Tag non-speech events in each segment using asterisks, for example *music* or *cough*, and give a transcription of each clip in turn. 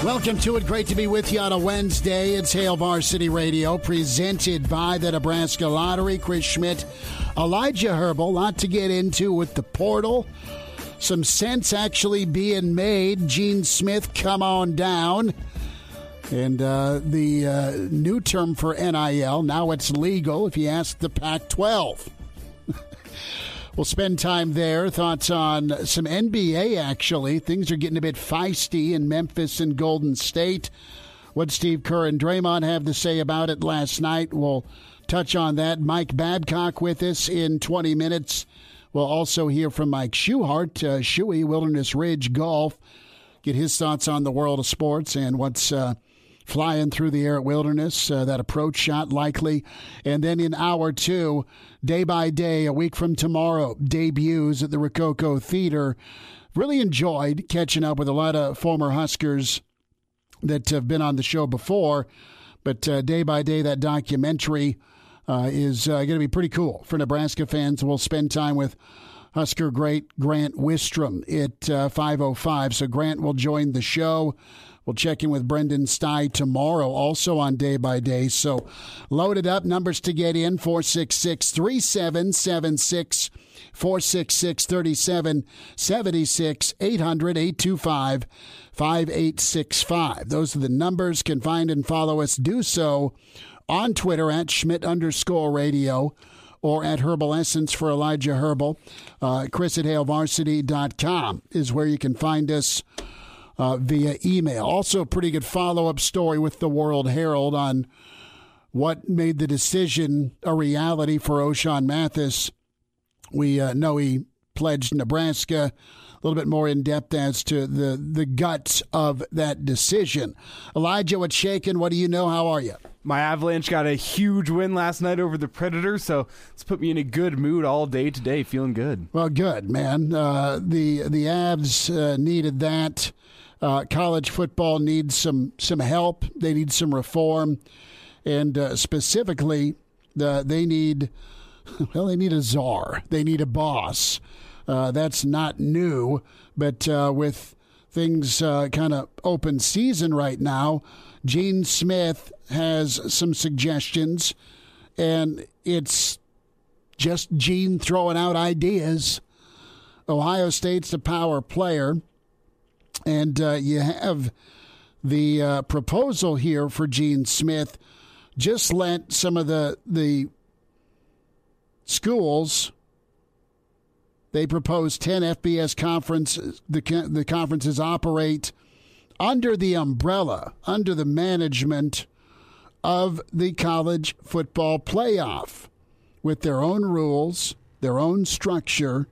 Welcome to it. Great to be with you on a Wednesday. It's Hail Varsity Radio, presented by the Nebraska Lottery. Chris Schmidt, Elijah Herbal. Lot to get into with the portal. Some sense actually being made. Gene Smith, come on down. And uh, the uh, new term for NIL, now it's legal if you ask the Pac 12. *laughs* We'll spend time there. Thoughts on some NBA, actually. Things are getting a bit feisty in Memphis and Golden State. What Steve Kerr and Draymond have to say about it last night, we'll touch on that. Mike Babcock with us in 20 minutes. We'll also hear from Mike Schuhart, uh, Shuey, Wilderness Ridge Golf, get his thoughts on the world of sports and what's. Uh, flying through the air at Wilderness. Uh, that approach shot likely. And then in hour two, day by day, a week from tomorrow, debuts at the Rococo Theater. Really enjoyed catching up with a lot of former Huskers that have been on the show before. But uh, day by day, that documentary uh, is uh, going to be pretty cool for Nebraska fans. We'll spend time with Husker great Grant Wistrom at uh, 5.05. So Grant will join the show. We'll check in with Brenden Stai tomorrow, also on Day by Day. So loaded up. Numbers to get in 466 3776 466 3776 800 825 5865. Those are the numbers. Can find and follow us. Do so on Twitter at Schmidt underscore radio or at Herbal Essence for Elijah Herbal. Uh, Chris at HailVarsity.com is where you can find us uh, via email. Also, a pretty good follow up story with the World Herald on what made the decision a reality for Ochaun Mathis. We uh, know he pledged Nebraska. A little bit more in depth as to the, the guts of that decision. Elijah, what's shaking? What do you know? How are you? My Avalanche got a huge win last night over the Predators, so it's put me in a good mood all day today, feeling good. Well, good man. Uh, the the Avs uh, needed that. Uh, college football needs some some help. They need some reform, and uh, specifically, the, they need *laughs* well, they need a czar. They need a boss. Uh, that's not new, but uh, with things uh, kind of open season right now, Gene Smith has some suggestions, and it's just Gene throwing out ideas. Ohio State's the power player. And uh, you have the uh, proposal here for Gene Smith. Just let some of the the schools. They propose ten FBS conferences. The the conferences operate under the umbrella, under the management of the college football playoff, with their own rules, their own structure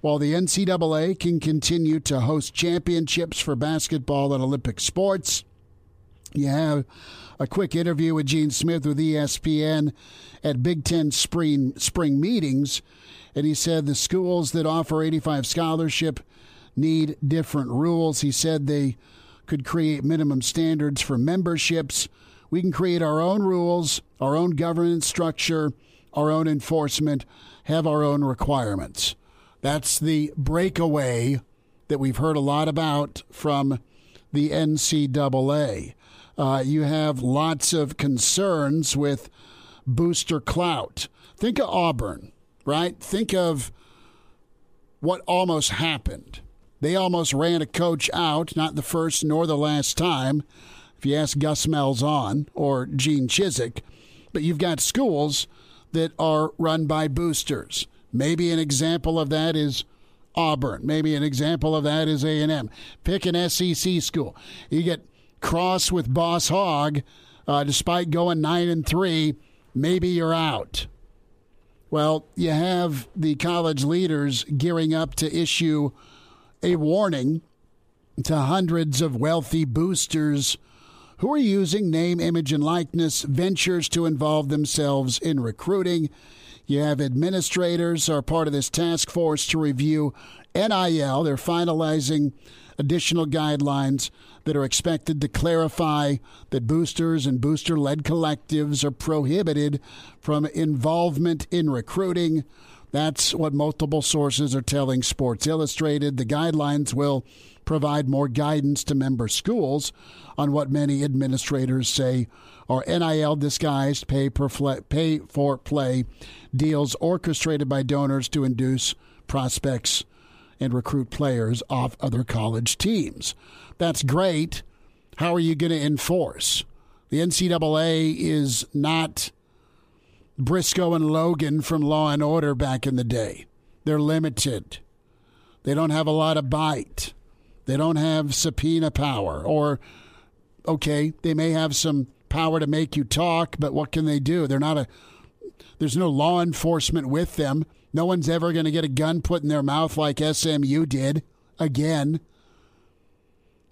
while the NCAA can continue to host championships for basketball and Olympic sports. You have a quick interview with Gene Smith with ESPN at Big Ten spring, spring meetings, and he said the schools that offer 85 scholarship need different rules. He said they could create minimum standards for memberships. We can create our own rules, our own governance structure, our own enforcement, have our own requirements. That's the breakaway that we've heard a lot about from the NCAA. Uh, you have lots of concerns with booster clout. Think of Auburn, right? Think of what almost happened. They almost ran a coach out, not the first nor the last time, if you ask Gus Malzahn or Gene Chizik. but you've got schools that are run by boosters. Maybe an example of that is Auburn. Maybe an example of that is A&M. Pick an SEC school. You get cross with Boss Hog, uh, despite going nine and three. Maybe you're out. Well, you have the college leaders gearing up to issue a warning to hundreds of wealthy boosters who are using name, image, and likeness ventures to involve themselves in recruiting. You have administrators are part of this task force to review NIL. They're finalizing additional guidelines that are expected to clarify that boosters and booster led collectives are prohibited from involvement in recruiting. That's what multiple sources are telling Sports Illustrated. The guidelines will provide more guidance to member schools on what many administrators say are NIL disguised pay, per pay for play deals orchestrated by donors to induce prospects and recruit players off other college teams. That's great. How are you going to enforce? The NCAA is not Briscoe and Logan from Law and Order back in the day. They're limited. They don't have a lot of bite. They don't have subpoena power. Or, okay, they may have some power to make you talk, but what can they do? They're not a, there's no law enforcement with them. No one's ever going to get a gun put in their mouth like SMU did again.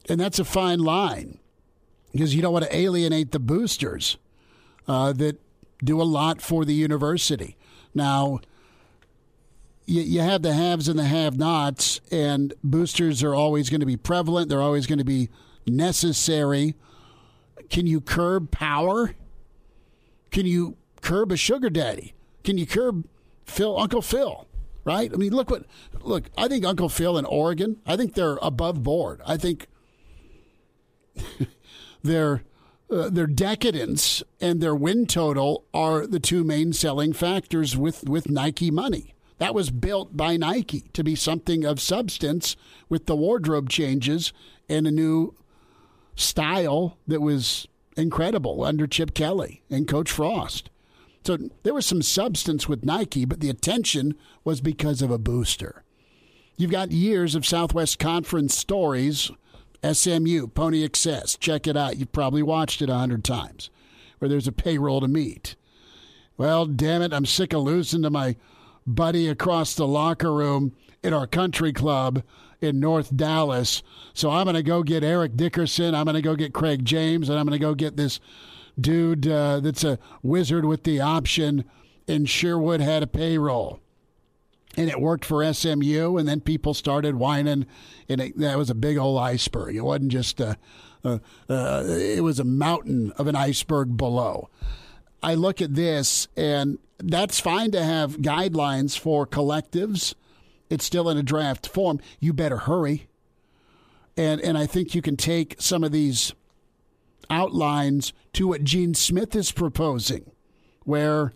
And that's a fine line because you don't want to alienate the boosters uh, that do a lot for the university. Now, you, you have the haves and the have nots, and boosters are always going to be prevalent. They're always going to be necessary. Can you curb power? Can you curb a sugar daddy? Can you curb Phil, Uncle Phil, right? I mean, look what look. I think Uncle Phil in Oregon. I think they're above board. I think *laughs* their uh, their decadence and their win total are the two main selling factors with with Nike money. That was built by Nike to be something of substance with the wardrobe changes and a new style that was incredible under Chip Kelly and Coach Frost. So there was some substance with Nike, but the attention was because of a booster. You've got years of Southwest Conference stories, SMU, Pony Excess. Check it out. You've probably watched it a hundred times, where there's a payroll to meet. Well, damn it, I'm sick of losing to my buddy across the locker room in our country club in North Dallas. So I'm going to go get Eric Dickerson. I'm going to go get Craig James, and I'm going to go get this dude uh, that's a wizard with the option in Sherwood had a payroll. And it worked for SMU, and then people started whining, and it, that was a big old iceberg. It wasn't just a, uh, uh, it was a mountain of an iceberg below. I look at this, and that's fine to have guidelines for collectives. It's still in a draft form. You better hurry. And and I think you can take some of these outlines to what Gene Smith is proposing, where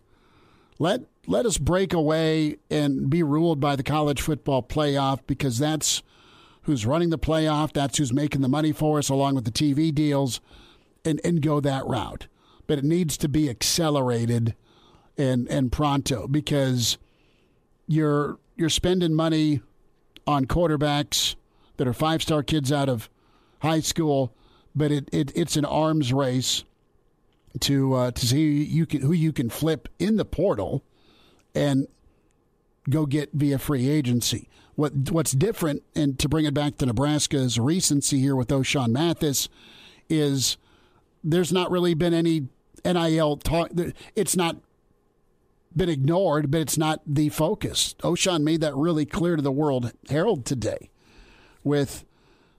let let us break away and be ruled by the college football playoff because that's who's running the playoff, that's who's making the money for us along with the TV deals and and go that route. But it needs to be accelerated and and pronto because you're you're spending money on quarterbacks that are five-star kids out of high school but it, it it's an arms race to uh, to see you can, who you can flip in the portal and go get via free agency. What what's different, and to bring it back to Nebraska's recency here with Ochaun Mathis, is there's not really been any NIL talk. It's not been ignored, but it's not the focus. Ochaun made that really clear to the World Herald today with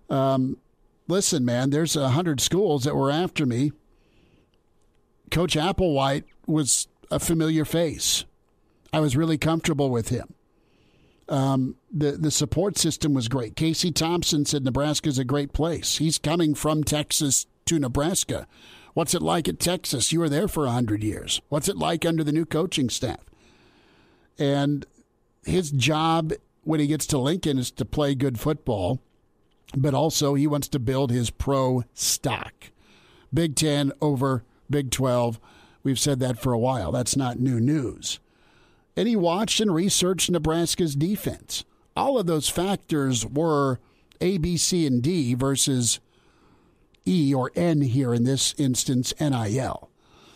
um, listen, man, there's a hundred schools that were after me. Coach Applewhite was a familiar face. I was really comfortable with him. Um, the the support system was great. Casey Thompson said Nebraska is a great place. He's coming from Texas to Nebraska. What's it like at Texas? You were there for a hundred years. What's it like under the new coaching staff? And his job when he gets to Lincoln is to play good football but also he wants to build his pro stock. Big 10 over Big 12. We We've said that for a while. That's not new news. And he watched and researched Nebraska's defense. All of those factors were A, B, C, and D versus E or N here in this instance, NIL.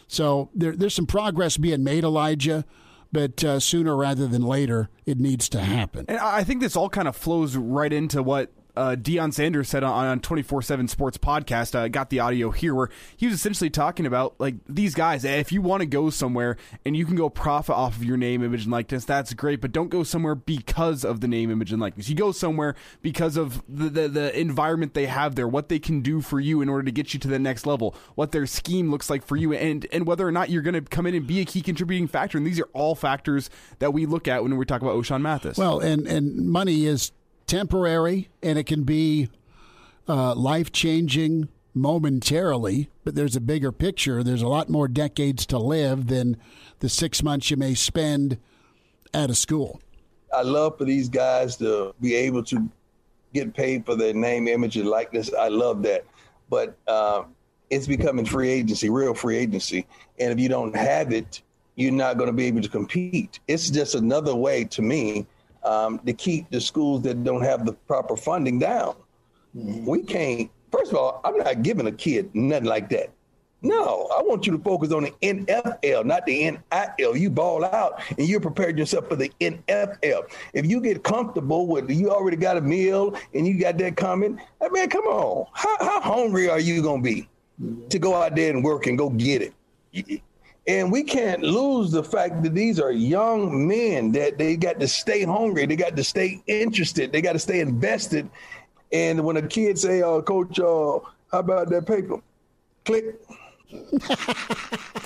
So there, there's some progress being made, Elijah but uh, sooner rather than later, it needs to happen. And I think this all kind of flows right into what uh, Deion Sanders said on four seven Sports podcast. I uh, got the audio here where he was essentially talking about like these guys. If you want to go somewhere and you can go profit off of your name, image, and likeness, that's great. But don't go somewhere because of the name, image, and likeness. You go somewhere because of the, the the environment they have there, what they can do for you in order to get you to the next level, what their scheme looks like for you, and and whether or not you're going to come in and be a key contributing factor. And these are all factors that we look at when we talk about Ochaun Mathis. Well, and and money is temporary and it can be uh, life changing momentarily, but there's a bigger picture. There's a lot more decades to live than the six months you may spend at a school. I love for these guys to be able to get paid for their name, image, and likeness. I love that. But uh, it's becoming free agency, real free agency. And if you don't have it, you're not going to be able to compete. It's just another way to me um, to keep the schools that don't have the proper funding down. Mm-hmm. We can't. First of all, I'm not giving a kid nothing like that. No, I want you to focus on the NFL, not the NIL. You ball out and you're prepared yourself for the NFL. If you get comfortable with you already got a meal and you got that coming, I mean, come on. How, how hungry are you going to be to go out there and work and go get it? And we can't lose the fact that these are young men that they got to stay hungry, they got to stay interested, they got to stay invested. And when a kid say, "Oh, coach, uh, how about that paper?" Click. *laughs*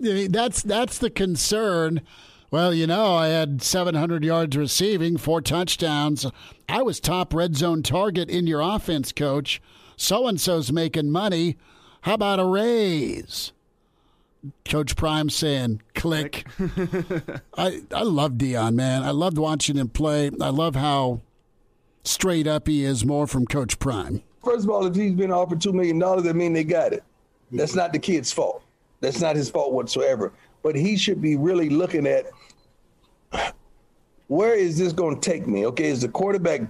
that's that's the concern. Well, you know, I had 700 yards receiving, four touchdowns. I was top red zone target in your offense, coach. So and so's making money. How about a raise? Coach Prime saying, click. *laughs* I, I love Deion, man. I loved watching him play. I love how straight up he is more from Coach Prime. First of all, if he's been offered $2 million, that means they got it. That's not the kid's fault. That's not his fault whatsoever. But he should be really looking at where is this going to take me? Okay, is the quarterback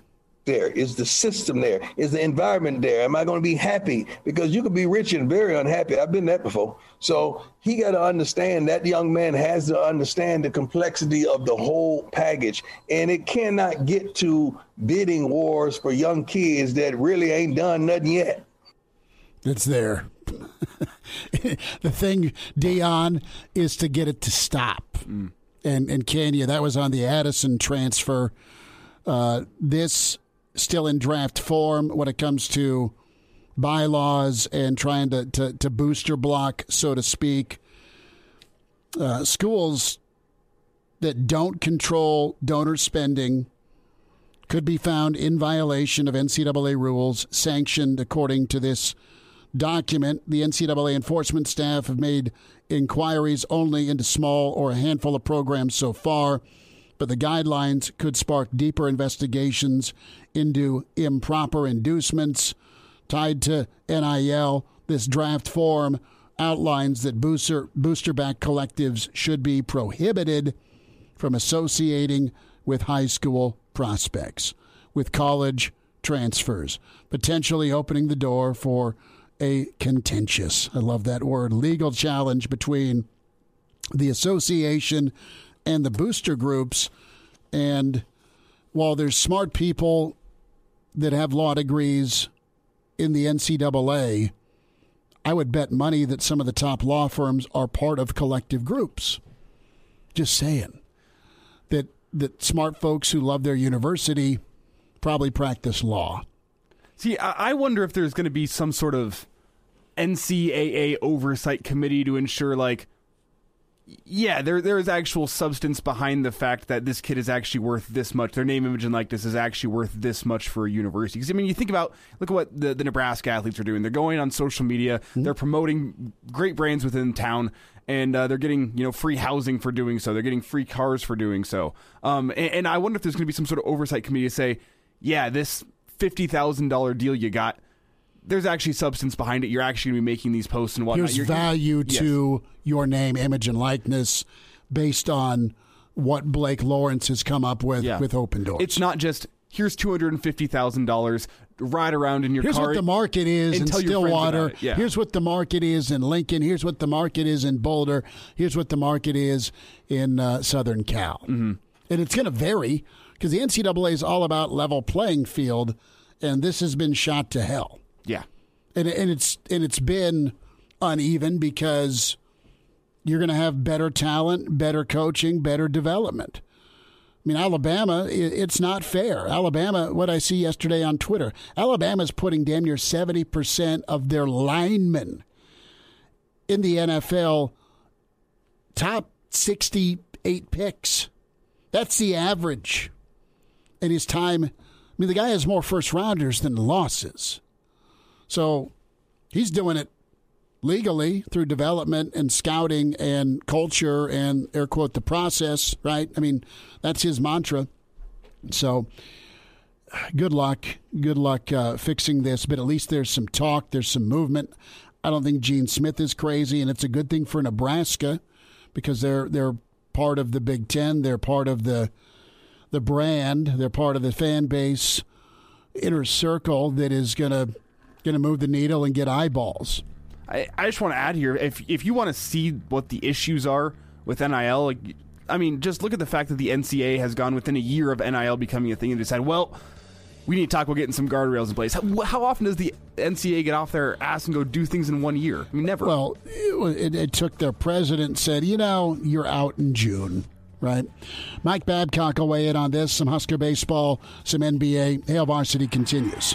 there? Is the system there? Is the environment there? Am I going to be happy? Because you could be rich and very unhappy. I've been that before. So he got to understand that young man has to understand the complexity of the whole package. And it cannot get to bidding wars for young kids that really ain't done nothing yet. It's there. *laughs* the thing, Deion, is to get it to stop. Mm. And and Kenya, that was on the Addison transfer. Uh, this still in draft form when it comes to bylaws and trying to, to, to booster block, so to speak. Uh, schools that don't control donor spending could be found in violation of NCAA rules sanctioned according to this document. The NCAA enforcement staff have made inquiries only into small or a handful of programs so far but the guidelines could spark deeper investigations into improper inducements tied to NIL. This draft form outlines that booster booster back collectives should be prohibited from associating with high school prospects, with college transfers, potentially opening the door for a contentious, I love that word, legal challenge between the association and the booster groups. And while there's smart people that have law degrees in the NCAA, I would bet money that some of the top law firms are part of collective groups. Just saying that that smart folks who love their university probably practice law. See, I wonder if there's going to be some sort of NCAA oversight committee to ensure, like, yeah, there there is actual substance behind the fact that this kid is actually worth this much. Their name, image, and likeness is actually worth this much for a university. Because I mean, you think about look at what the, the Nebraska athletes are doing. They're going on social media. Mm-hmm. They're promoting great brands within town, and uh, they're getting you know free housing for doing so. They're getting free cars for doing so. Um, and, and I wonder if there's going to be some sort of oversight committee to say, yeah, this fifty thousand dollar deal you got there's actually substance behind it. You're actually going to be making these posts and whatnot. There's You're- value Yes. to your name, image, and likeness based on what Blake Lawrence has come up with Yeah. with Opendorse. It's not just here's two hundred and fifty thousand dollars. Ride around in your Here's car. Here's what the market is in Stillwater. Yeah. Here's what the market is in Lincoln. Here's what the market is in Boulder. Here's what the market is in uh, Southern Cal. Mm-hmm. And it's going to vary because the NCAA is all about level playing field, and this has been shot to hell. Yeah. and and it's and it's been uneven because you're going to have better talent, better coaching, better development. I mean, Alabama, it's not fair. Alabama, what I see yesterday on Twitter, Alabama's putting damn near 70% of their linemen in the NFL top 68 picks. That's the average. In his time, I mean, the guy has more first rounders than losses. So he's doing it legally through development and scouting and culture and air quote the process, right? I mean, that's his mantra. So good luck. Good luck uh, fixing this, but at least there's some talk, there's some movement. I don't think Gene Smith is crazy, and it's a good thing for Nebraska because they're they're part of the Big Ten. They're part of the the brand. They're part of the fan base inner circle that is gonna gonna move the needle and get eyeballs. I, I just want to add here if if you want to see what the issues are with NIL, like, I mean, just look at the fact that the NCAA has gone within a year of NIL becoming a thing and decided, well, we need to talk about getting some guardrails in place. How, how often does the NCAA get off their ass and go do things in one year? I mean, never. Well, it, it, it took their president said, you know, you're out in June, right? Mike Babcock will weigh in on this. Some Husker baseball, some NBA. Hail Varsity continues.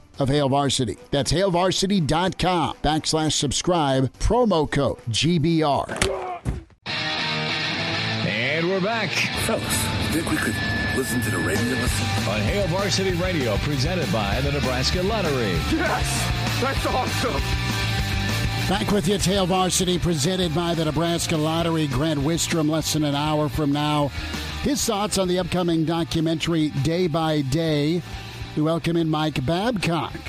of Hail Varsity. That's HailVarsity.com backslash subscribe, promo code GBR. And we're back Fellas, think we could listen to the radio listen? on Hail Varsity Radio, presented by the Nebraska Lottery. Yes! That's awesome! Back with you, Hail Varsity, presented by the Nebraska Lottery. Grant Wistrom, less than an hour from now. His thoughts on the upcoming documentary Day by Day. We welcome in Mike Babcock.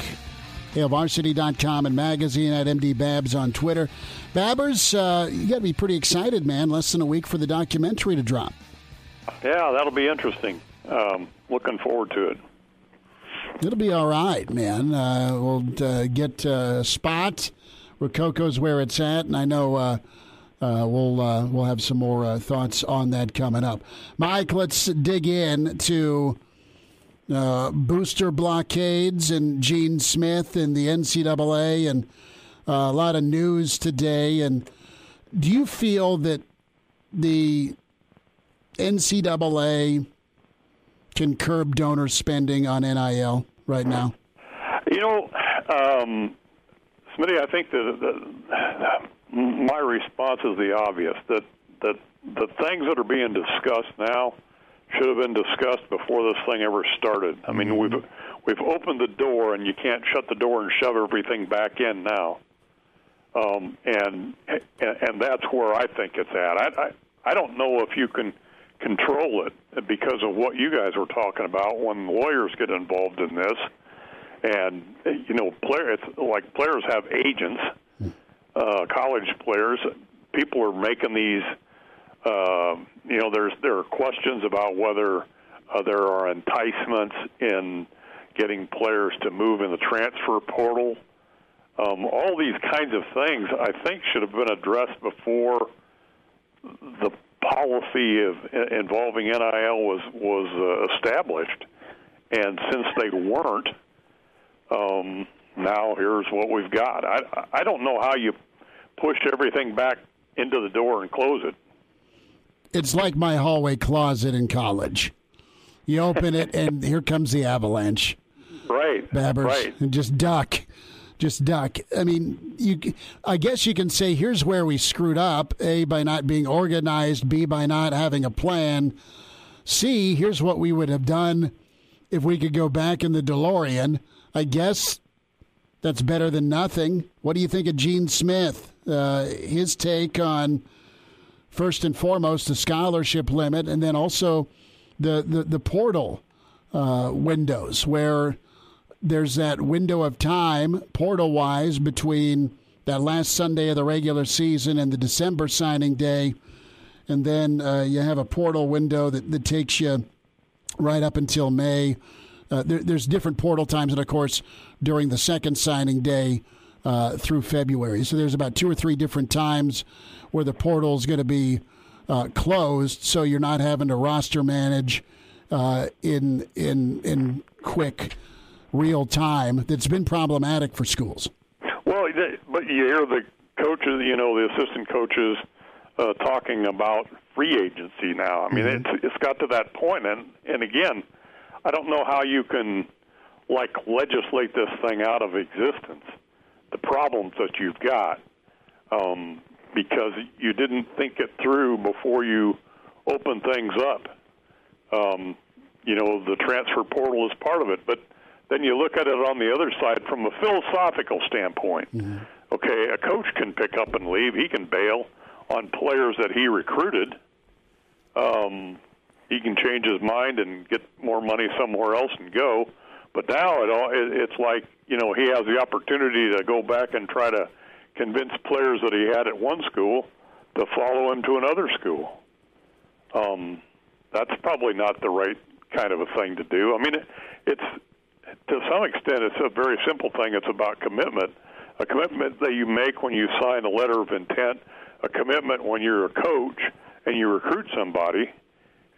HailVarsity.com and magazine at MD Babs on Twitter. Babbers, uh, you got to be pretty excited, man. Less than a week for the documentary to drop. Yeah, that'll be interesting. Um, looking forward to it. It'll be all right, man. Uh, we'll uh, get uh, a spot where Coco's where it's at, and I know uh, uh, we'll uh, we'll have some more uh, thoughts on that coming up. Mike, let's dig in to uh, booster blockades and Gene Smith and the NCAA and uh, a lot of news today. And do you feel that the NCAA can curb donor spending on NIL right now? You know, um, Smitty, I think that the, my response is the obvious that that the things that are being discussed now should have been discussed before this thing ever started. I mean, we've we've opened the door, and you can't shut the door and shove everything back in now. Um, and and that's where I think it's at. I, I I don't know if you can control it because of what you guys were talking about when lawyers get involved in this and you know player it's like players have agents uh college players people are making these uh, you know there's there are questions about whether uh, there are enticements in getting players to move in the transfer portal um, all these kinds of things I think should have been addressed before the policy of uh, involving NIL was was uh, established and since they weren't um, now here's what we've got. I I don't know how you push everything back into the door and close it. It's like my hallway closet in college. You open it, and here comes the avalanche. Right. Babbers. Right. And just duck. Just duck. I mean, you. I guess you can say here's where we screwed up: a by not being organized, b by not having a plan, c here's what we would have done if we could go back in the DeLorean. I guess that's better than nothing. What do you think of Gene Smith? Uh, his take on first and foremost the scholarship limit, and then also the the, the portal uh, windows where there's that window of time, portal wise, between that last Sunday of the regular season and the December signing day. And then uh, you have a portal window that, that takes you right up until May. Uh, there, there's different portal times, and of course, during the second signing day uh, through February. So there's about two or three different times where the portal is going to be uh, closed, so you're not having to roster manage uh, in in in quick real time that's been problematic for schools. Well, but you hear the coaches, you know, the assistant coaches uh, talking about free agency now. I mean, mm-hmm. it's it's got to that point, and and again, I don't know how you can like legislate this thing out of existence. The problems that you've got, um, because you didn't think it through before you open things up. Um, you know, the transfer portal is part of it, but then you look at it on the other side from a philosophical standpoint. Mm-hmm. Okay, a coach can pick up and leave. He can bail on players that he recruited. Um, he can change his mind and get more money somewhere else and go. But now it all it, it's like you know he has the opportunity to go back and try to convince players that he had at one school to follow him to another school. Um, that's probably not the right kind of a thing to do. I mean, it, it's to some extent, it's a very simple thing. It's about commitment. A commitment that you make when you sign a letter of intent, a commitment when you're a coach and you recruit somebody,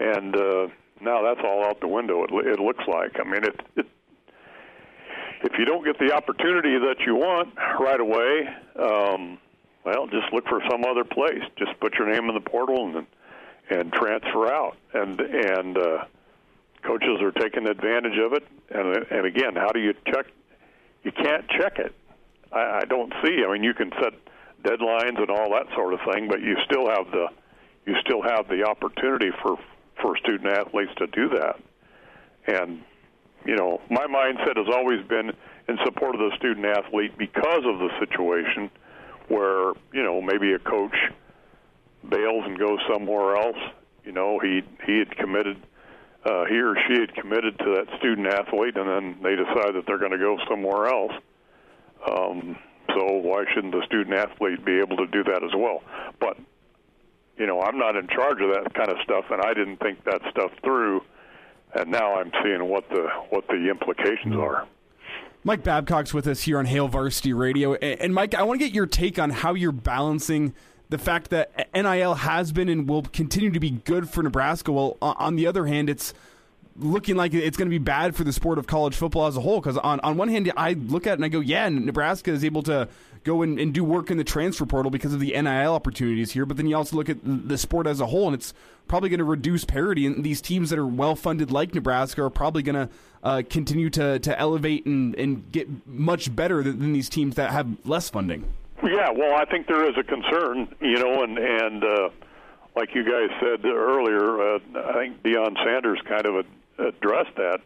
and uh, now that's all out the window. It, it looks like. I mean, it, it if you don't get the opportunity that you want right away, um, well, just look for some other place. Just put your name in the portal and and transfer out. And and uh, coaches are taking advantage of it. And and again, how do you check? You can't check it. I, I don't see. I mean, you can set deadlines and all that sort of thing, but you still have the you still have the opportunity for for student athletes to do that. And you know, my mindset has always been in support of the student athlete because of the situation where you know maybe a coach bails and goes somewhere else. You know, he he had committed uh, he or she had committed to that student athlete, and then they decide that they're going to go somewhere else. Um, so why shouldn't the student athlete be able to do that as well? But you know, I'm not in charge of that kind of stuff, and I didn't think that stuff through. And now I'm seeing what the what the implications are. Mike Babcock's with us here on Hail Varsity Radio, and Mike, I want to get your take on how you're balancing the fact that NIL has been and will continue to be good for Nebraska. Well, uh, on the other hand, it's looking like it's going to be bad for the sport of college football as a whole. Because on, on one hand, I look at it and I go, yeah, Nebraska is able to go and, and do work in the transfer portal because of the NIL opportunities here. But then you also look at the sport as a whole, and it's probably going to reduce parity. And these teams that are well funded, like Nebraska, are probably going to uh, continue to, to elevate and, and get much better than, than these teams that have less funding. Yeah, well, I think there is a concern, you know, and and uh, like you guys said earlier, uh, I think Deion Sanders kind of addressed that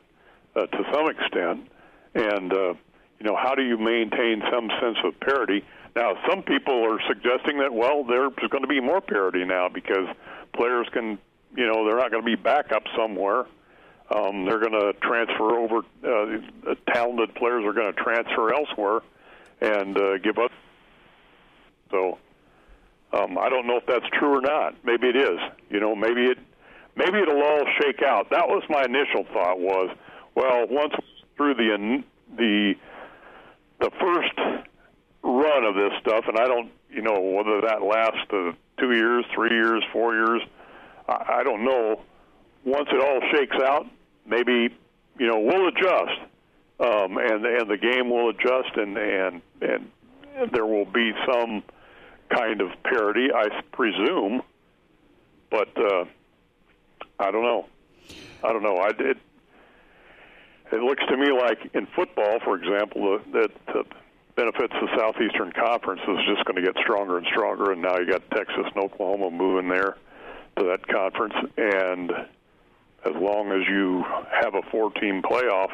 uh, to some extent, and uh, you know, how do you maintain some sense of parity? Now, some people are suggesting that well, there's going to be more parity now because players can, you know, they're not going to be back up somewhere. Um, they're going to transfer over. Uh, talented players are going to transfer elsewhere and uh, give up so um, I don't know if that's true or not. Maybe it is. You know, maybe it maybe it'll all shake out. That was my initial thought. Was well, once through the the the first run of this stuff, and I don't, you know, whether that lasts uh, two years, three years, four years, I, I don't know. Once it all shakes out, maybe you know we'll adjust, um, and and the game will adjust, and and and there will be some kind of parity, I presume. but uh, I don't know. I don't know. I it it looks to me like in football, for example, that the benefits the Southeastern Conference is just going to get stronger and stronger, and now you got Texas and Oklahoma moving there to that conference, and as long as you have a four-team playoff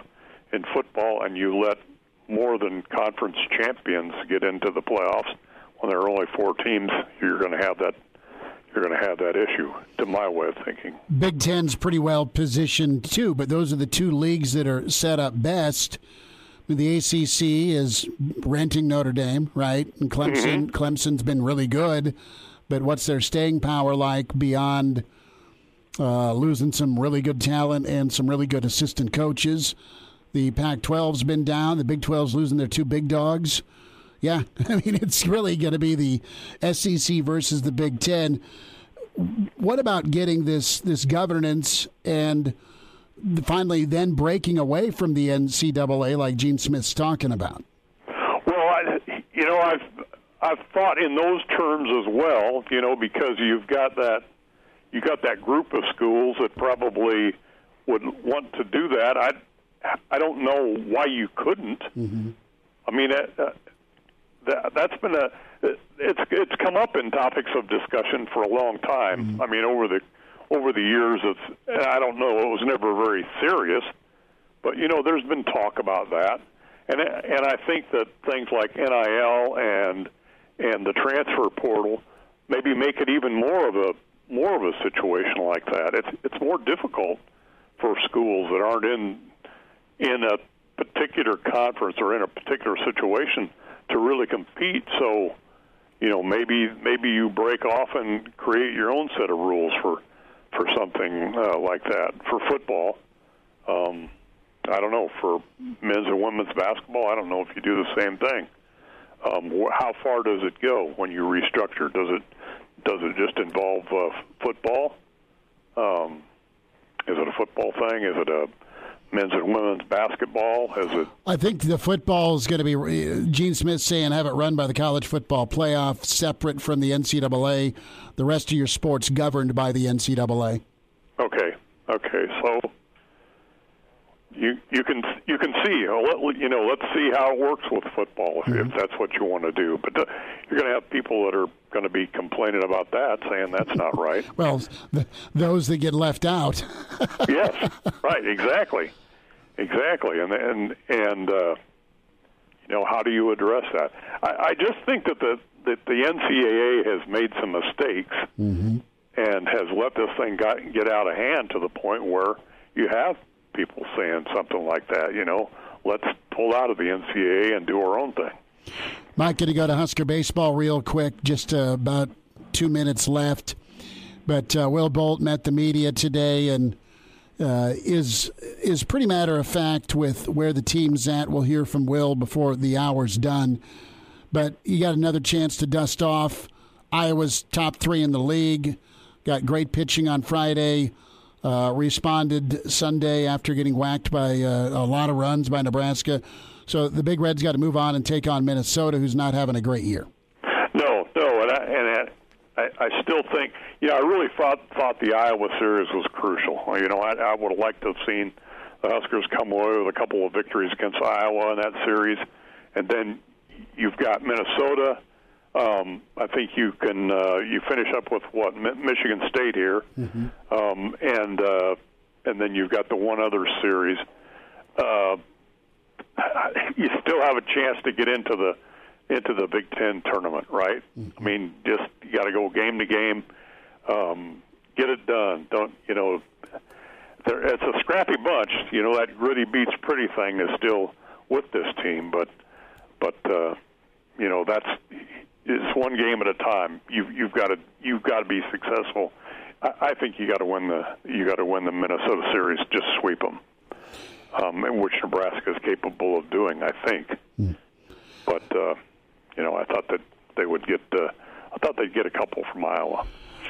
in football and you let more than conference champions get into the playoffs when there are only four teams, you're going to have that you're going to have that issue, to my way of thinking. Big Ten's pretty well positioned too, but those are the two leagues that are set up best. The ACC is renting Notre Dame, right? And Clemson, mm-hmm. Clemson's been really good, but what's their staying power like beyond uh, losing some really good talent and some really good assistant coaches? The Pac-12's been down. The Big 12's losing their two big dogs. Yeah, *laughs* I mean it's really going to be the SEC versus the Big Ten. What about getting this this governance and finally then breaking away from the NCAA like Gene Smith's talking about? Well, I, you know, I've I've thought in those terms as well. You know, because you've got that you got that group of schools that probably would want to do that. I I don't know why you couldn't. Mm-hmm. I mean, uh, that, that's been a it's it's come up in topics of discussion for a long time. Mm-hmm. I mean, over the over the years, it's I don't know, it was never very serious, but you know, there's been talk about that, and and I think that things like NIL and and the transfer portal maybe make it even more of a more of a situation like that. It's it's more difficult for schools that aren't in in a particular conference or in a particular situation to really compete. So, you know, maybe maybe you break off and create your own set of rules for for something uh, like that for football. Um, I don't know for men's and women's basketball. I don't know if you do the same thing. Um, how far does it go when you restructure? Does it does it just involve uh, football? Um, is it a football thing? Is it a men's and women's basketball? Is it? I think the football is going to be Gene Smith saying have it run by the college football playoff, separate from the NCAA. The rest of your sports governed by the NCAA. Okay. Okay. So you you can you can see you know let's see how it works with football if, mm-hmm. if that's what you want to do. But uh, you're going to have people that are going to be complaining about that, saying that's not right. *laughs* well, the, those that get left out. *laughs* yes. Right. Exactly. Exactly, and and and uh, you know how do you address that? I, I just think that the that the NCAA has made some mistakes mm-hmm. and has let this thing got, get out of hand to the point where you have people saying something like that. You know, let's pull out of the NCAA and do our own thing. Mike, going to go to Husker baseball real quick. Just uh, about two minutes left. But uh, Will Bolt met the media today and uh, is is pretty matter of fact with where the team's at. We'll hear from Will before the hour's done. But you got another chance to dust off. Iowa's top three in the league. Got great pitching on Friday. Uh, responded Sunday after getting whacked by uh, a lot of runs by Nebraska. So the Big Reds got to move on and take on Minnesota, who's not having a great year. No, no, and I, and I, I still think, you know, I really thought thought the Iowa series was crucial. You know, I, I would have liked to have seen the Huskers come away with a couple of victories against Iowa in that series, and then you've got Minnesota. Um, I think you can uh, you finish up with what Michigan State here, mm-hmm. um, and uh, and then you've got the one other series. Uh, *laughs* you still have a chance to get into the into the Big Ten tournament, right? Mm-hmm. I mean, just you got to go game to game, um, get it done. Don't you know? There, it's a scrappy bunch. You know that gritty beats pretty thing is still with this team, but but uh, you know that's it's one game at a time. You've you've got to you've got to be successful. I, I think you got to win the you got to win the Minnesota series. Just sweep them, um, which Nebraska is capable of doing. I think. Mm. But uh, you know, I thought that they would get. Uh, I thought they'd get a couple from Iowa.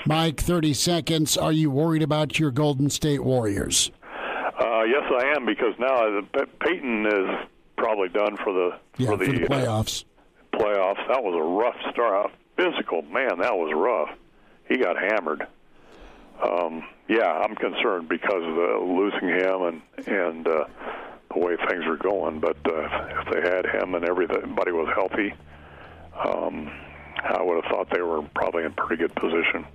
Mike, thirty seconds. Are you worried about your Golden State Warriors? Uh, yes, I am because now uh, Payton is probably done for the yeah, for the, for the playoffs. Uh, playoffs. That was a rough start. Physical man, that was rough. He got hammered. um, yeah, I'm concerned because of the losing him and and uh, the way things are going. But uh, if they had him and everybody was healthy, um, I would have thought they were probably in pretty good position.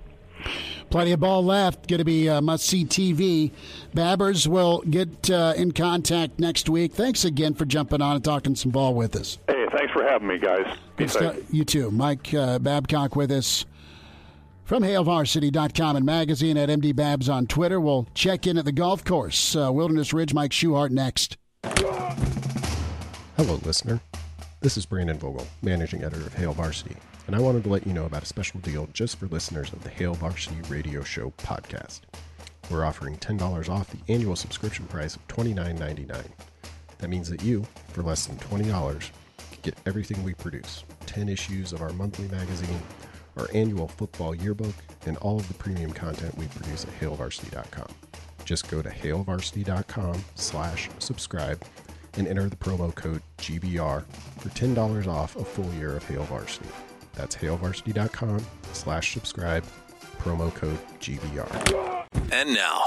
Plenty of ball left. Going to be uh, must see TV. Babbers will get uh, in contact next week. Thanks again for jumping on and talking some ball with us. Hey, thanks for having me, guys. Be safe. You too. Mike uh, Babcock with us from HailVarsity.com and magazine at MD Babs on Twitter. We'll check in at the golf course. Uh, Wilderness Ridge, Mike Schuchart next. Hello, listener. This is Brandon Vogel, managing editor of Hail Varsity, and I wanted to let you know about a special deal just for listeners of the Hail Varsity Radio Show podcast. We're offering $10 off the annual subscription price of $29.99. That means that you, for less than $20, can get everything we produce 10 issues of our monthly magazine our annual football yearbook, and all of the premium content we produce at hailvarsity.com. Just go to hailvarsity.com slash subscribe and enter the promo code GBR for $10 off a full year of Hail Varsity. That's hailvarsity.com slash subscribe, promo code GBR. And now.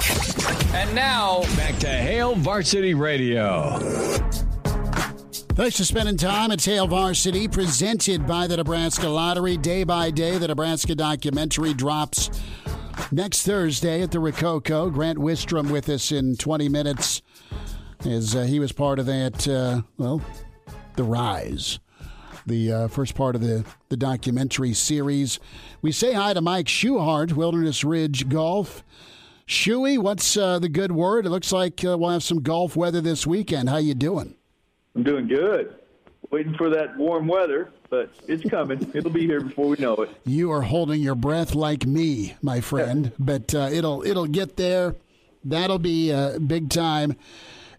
And now, back to Hail Varsity Radio. Thanks for spending time at Hail Varsity, presented by the Nebraska Lottery. Day by day, the Nebraska documentary drops next Thursday at the Rococo. Grant Wistrom with us in 20 minutes as uh, he was part of that, uh, well, The Rise, the uh, first part of the, the documentary series. We say hi to Mike Schuchart, Wilderness Ridge Golf. Shuey, what's uh, the good word? It looks like uh, we'll have some golf weather this weekend. How you doing? I'm doing good. Waiting for that warm weather, but it's coming. It'll be here before we know it. You are holding your breath like me, my friend, but uh, it'll it'll get there. That'll be uh, big time.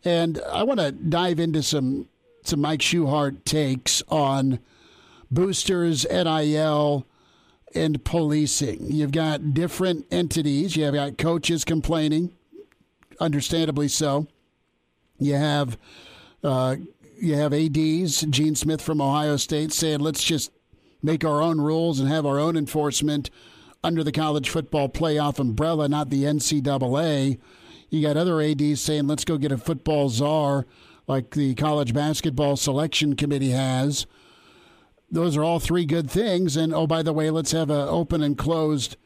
And I want to dive into some some Mike Schuchart takes on boosters, NIL, and policing. You've got different entities. You have got coaches complaining, understandably so. You have uh, you have ads Gene Smith from Ohio State saying let's just make our own rules and have our own enforcement under the college football playoff umbrella, not the NCAA. You got other ads saying let's go get a football czar like the college basketball selection committee has. Those are all three good things. And oh, by the way, let's have an open and closed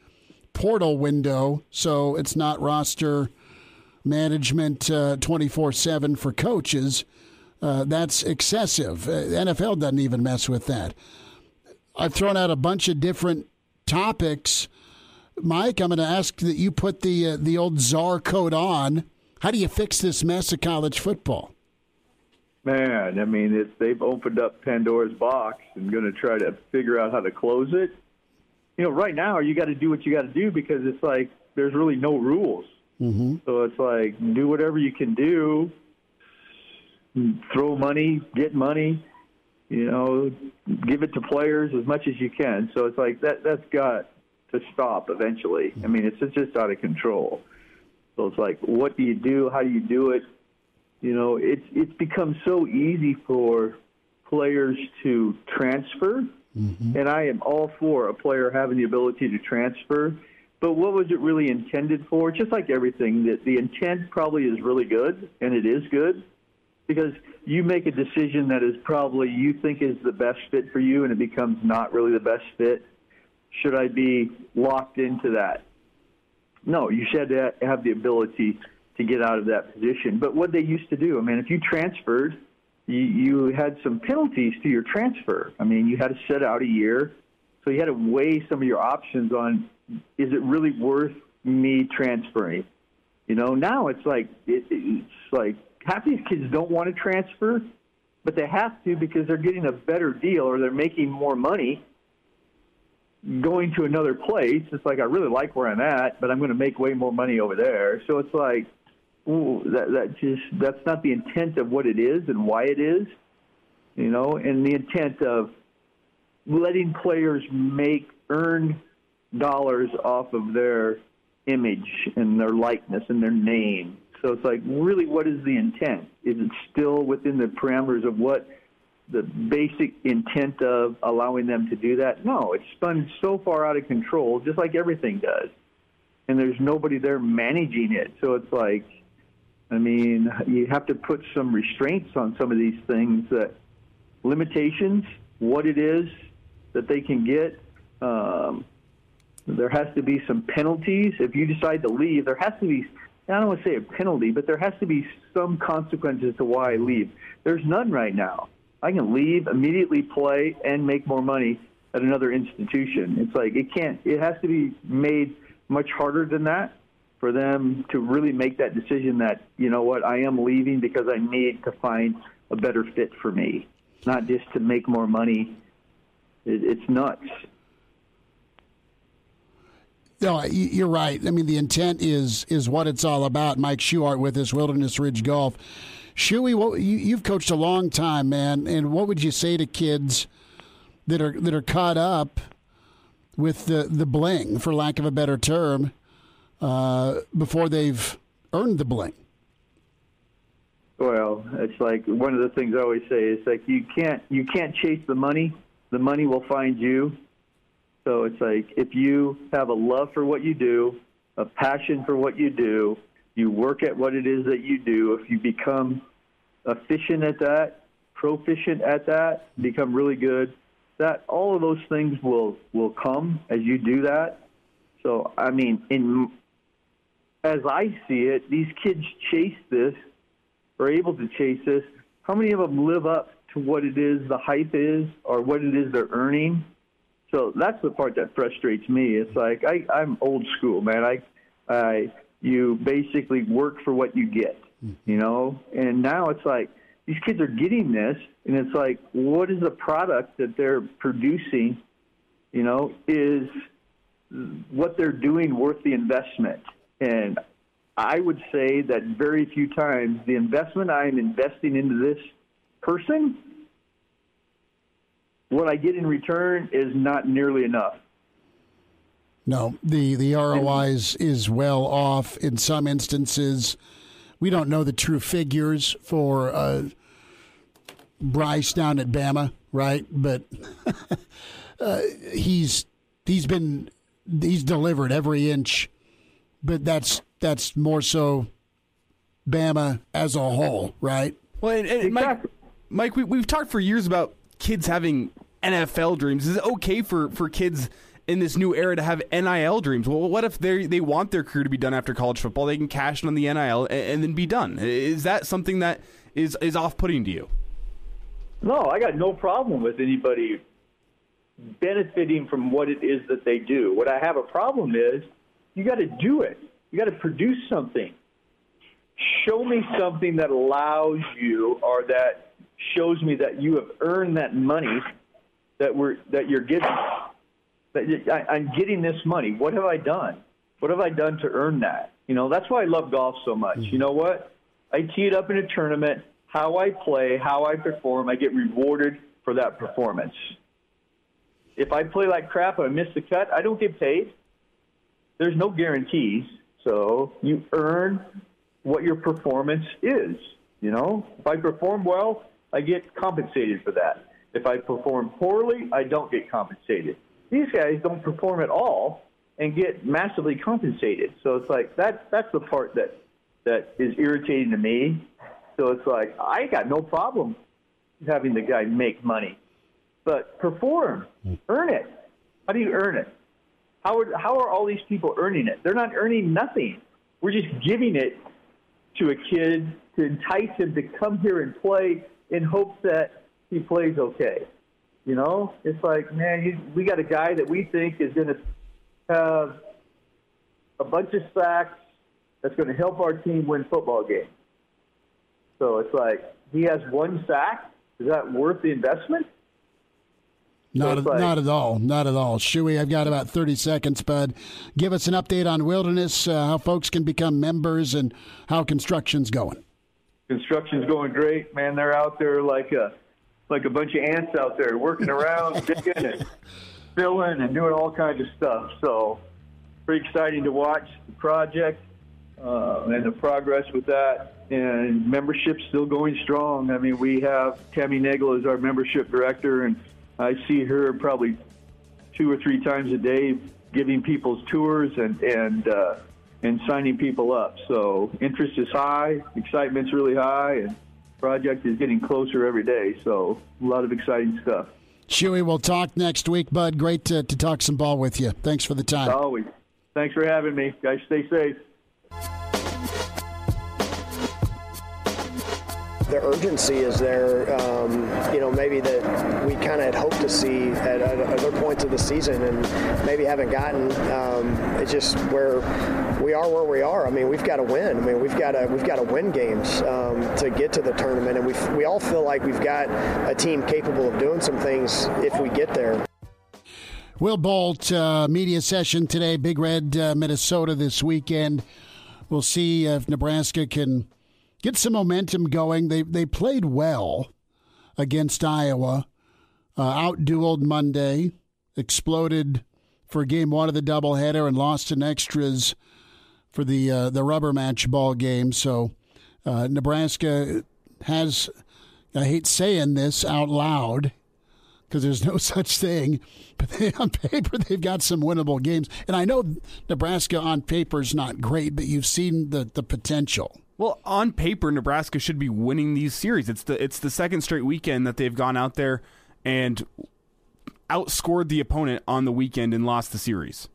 portal window so it's not roster management uh, 24 7 for coaches. Uh, that's excessive. Uh, NFL doesn't even mess with that. I've thrown out a bunch of different topics. Mike, I'm going to ask that you put the uh, the old czar coat on. How do you fix this mess of college football? Man, I mean, it's, they've opened up Pandora's box and going to try to figure out how to close it. You know, right now you got to do what you got to do because it's like there's really no rules. Mm-hmm. So it's like do whatever you can do throw money, get money, you know, give it to players as much as you can. So it's like that that's got to stop eventually. I mean, it's just out of control. So it's like, what do you do? How do you do it? You know, it's it's become so easy for players to transfer, mm-hmm. and I am all for a player having the ability to transfer. But what was it really intended for? Just like everything, that the intent probably is really good, and it is good because you make a decision that is probably you think is the best fit for you and it becomes not really the best fit. Should I be locked into that? No, you should have the ability to get out of that position. But what they used to do, I mean, if you transferred, you, you had some penalties to your transfer. I mean, you had to sit out a year, so you had to weigh some of your options on is it really worth me transferring? You know, now it's like it, it's like half these kids don't want to transfer, but they have to because they're getting a better deal or they're making more money going to another place. It's like I really like where I'm at, but I'm going to make way more money over there. So it's like, ooh, that that just that's not the intent of what it is and why it is, you know, and the intent of letting players make earn dollars off of their image and their likeness and their name so it's like, really, what is the intent? Is it still within the parameters of what the basic intent of allowing them to do that? No, it's spun so far out of control, just like everything does. and there's nobody there managing it. So it's like, I mean, you have to put some restraints on some of these things that limitations, what it is that they can get. Um, there has to be some penalties. If you decide to leave, there has to be, I don't want to say a penalty, but there has to be some consequences to why I leave. There's none right now. I can leave, immediately play, and make more money at another institution. It's like it can't, it has to be made much harder than that for them to really make that decision that, you know what, I am leaving because I need to find a better fit for me, not just to make more money. It, it's nuts. No, you're right. I mean, the intent is is what it's all about. Mike Schuchart with us, Wilderness Ridge Golf. Shuey, what, you, you've coached a long time, man, and what would you say to kids that are that are caught up with the the bling, for lack of a better term, uh, before they've earned the bling? Well, it's like one of the things I always say. is like you can't you can't chase the money. The money will find you. So it's like if you have a love for what you do, a passion for what you do, you work at what it is that you do. If you become efficient at that, proficient at that, become really good, that all of those things will will come as you do that. So I mean, in as I see it, these kids chase this, are able to chase this. How many of them live up to what it is the hype is, or what it is they're earning? So that's the part that frustrates me. It's like I, I'm old school, man. I, I, you basically work for what you get, you know. And now it's like these kids are getting this, and it's like, what is the product that they're producing? You know, is what they're doing worth the investment? And I would say that very few times the investment I'm investing into this person what I get in return is not nearly enough. No, the the ROI is, is well off in some instances. We don't know the true figures for uh, Bryce down at Bama, right? But *laughs* uh, he's he's been he's delivered every inch, but that's that's more so Bama as a whole, right? Well, and, and Mike, Mike, we, we've talked for years about kids having NFL dreams. Is it okay for, for kids in this new era to have NIL dreams? Well, what if they they want their career to be done after college football? They can cash in on the NIL and, and then be done. Is that something that is is off putting to you? No, I got no problem with anybody benefiting from what it is that they do. What I have a problem is you got to do it. You got to produce something. Show me something that allows you or that shows me that you have earned that money that we're that you're giving. I'm getting this money. What have I done? What have I done to earn that? You know, that's why I love golf so much. Mm-hmm. You know what? I tee it up in a tournament. How I play, how I perform, I get rewarded for that performance. If I play like crap and I miss the cut, I don't get paid. There's no guarantees. So you earn what your performance is. You know, if I perform well, I get compensated for that. If I perform poorly, I don't get compensated. These guys don't perform at all and get massively compensated. So it's like that that's the part that that is irritating to me. So it's like I got no problem having the guy make money. But perform, hmm. earn it. How do you earn it? How are, how are all these people earning it? They're not earning nothing. We're just giving it to a kid to entice him to come here and play in hopes that he plays okay. You know, it's like, man, you, we got a guy that we think is going to have a bunch of sacks that's going to help our team win football games. So it's like he has one sack. Is that worth the investment? Not, so like, not at all. Not at all. Shuey, I've got about 30 seconds, bud. Give us an update on Wilderness, uh, how folks can become members, and how construction's going. Construction's going great, man. They're out there like a like a bunch of ants out there working around, *laughs* digging and filling and doing all kinds of stuff. So, pretty exciting to watch the project uh, and the progress with that. And membership's still going strong. I mean, we have Tammy Nagel as our membership director, and I see her probably two or three times a day giving people's tours and and uh, and signing people up. So interest is high, excitement's really high, and project is getting closer every day. So a lot of exciting stuff. Shuey, we'll talk next week, bud. Great to, to talk some ball with you. Thanks for the time. Always. Thanks for having me. Guys, stay safe. The urgency is there, um, you know, maybe that we kind of had hoped to see at, at, other points of the season and maybe haven't gotten. Um, it's just where we are where we are. I mean, we've got to win. I mean, we've got to we've got to win games um, to get to the tournament, and we we all feel like we've got a team capable of doing some things if we get there. Will Bolt uh, media session today. Big Red, uh, Minnesota this weekend. We'll see if Nebraska can get some momentum going. They they played well against Iowa, uh, outdueled Monday, exploded for game one of the doubleheader, and lost in extras for the uh, the rubber match ball game. So uh, Nebraska has. I hate saying this out loud because there's no *laughs* such thing. But they, *laughs* on paper, they've got some winnable games. And I know Nebraska on paper is not great, but you've seen the, the potential. Well, on paper, Nebraska should be winning these series. It's the it's the second straight weekend that they've gone out there and outscored the opponent on the weekend and lost the series.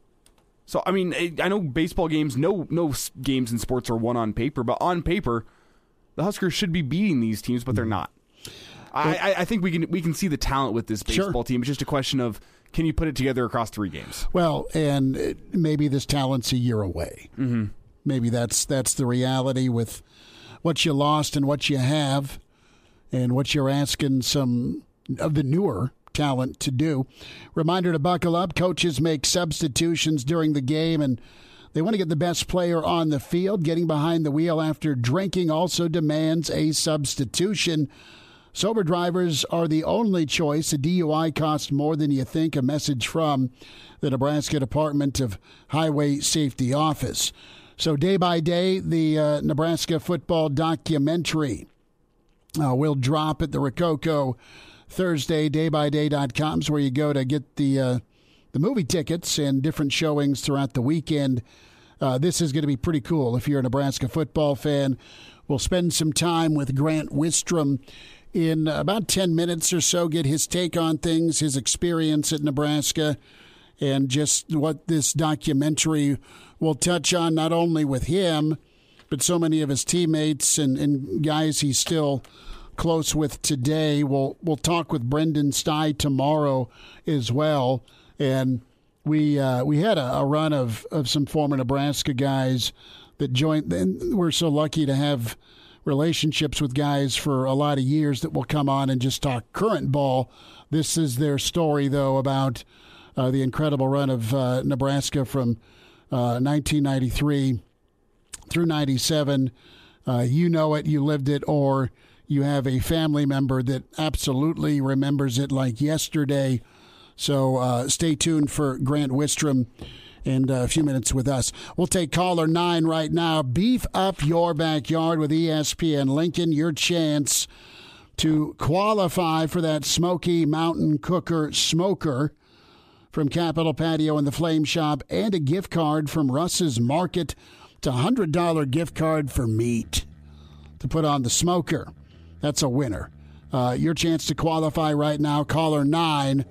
So I mean, I know baseball games, no no games in sports are won on paper, but on paper, the Huskers should be beating these teams, but they're not. I, I think we can we can see the talent with this baseball Sure. team. It's just a question of can you put it together across three games? Well, and maybe this talent's a year away. Mm-hmm. Maybe that's that's the reality with what you lost and what you have, and what you're asking some of the newer talent to do. Reminder to buckle up. Coaches make substitutions during the game, and they want to get the best player on the field. Getting behind the wheel after drinking also demands a substitution. Sober drivers are the only choice. A DUI costs more than you think. A message from the Nebraska Department of Highway Safety Office. So, day by day, the uh, Nebraska football documentary uh, will drop at the Rococo Thursday. Daybyday.com is where you go to get the uh, the movie tickets and different showings throughout the weekend. Uh, this is going to be pretty cool if you're a Nebraska football fan. We'll spend some time with Grant Wistrom in about 10 minutes or so, get his take on things, his experience at Nebraska, and just what this documentary will touch on, not only with him, but so many of his teammates and, and guys he's still close with today. We'll, we'll talk with Brenden Stai tomorrow as well. And we uh, we had a, a run of, of some former Nebraska guys that joined, and we're so lucky to have relationships with guys for a lot of years that will come on and just talk current ball. This is their story, though, about uh, the incredible run of uh, Nebraska from uh, 1993 through 97. Uh, you know it, you lived it, or you have a family member that absolutely remembers it like yesterday. So uh, stay tuned for Grant Wistrom in a few minutes with us. We'll take caller nine right now. Beef up your backyard with ESPN Lincoln. Your chance to qualify for that Smoky Mountain Cooker Smoker from Capital Patio and the Flame Shop and a gift card from Russ's Market. It's a $100 gift card for meat to put on the smoker. That's a winner. Uh, your chance to qualify right now, caller 9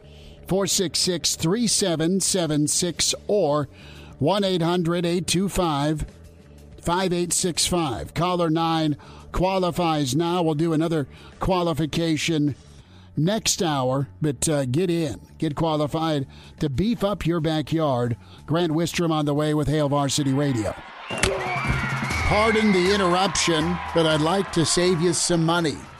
466 3776 or 1 800 825 5865. Caller 9 qualifies now. We'll do another qualification next hour, but uh, get in, get qualified to beef up your backyard. Grant Wistrom on the way with Hail Varsity Radio. Pardon the interruption, but I'd like to save you some money.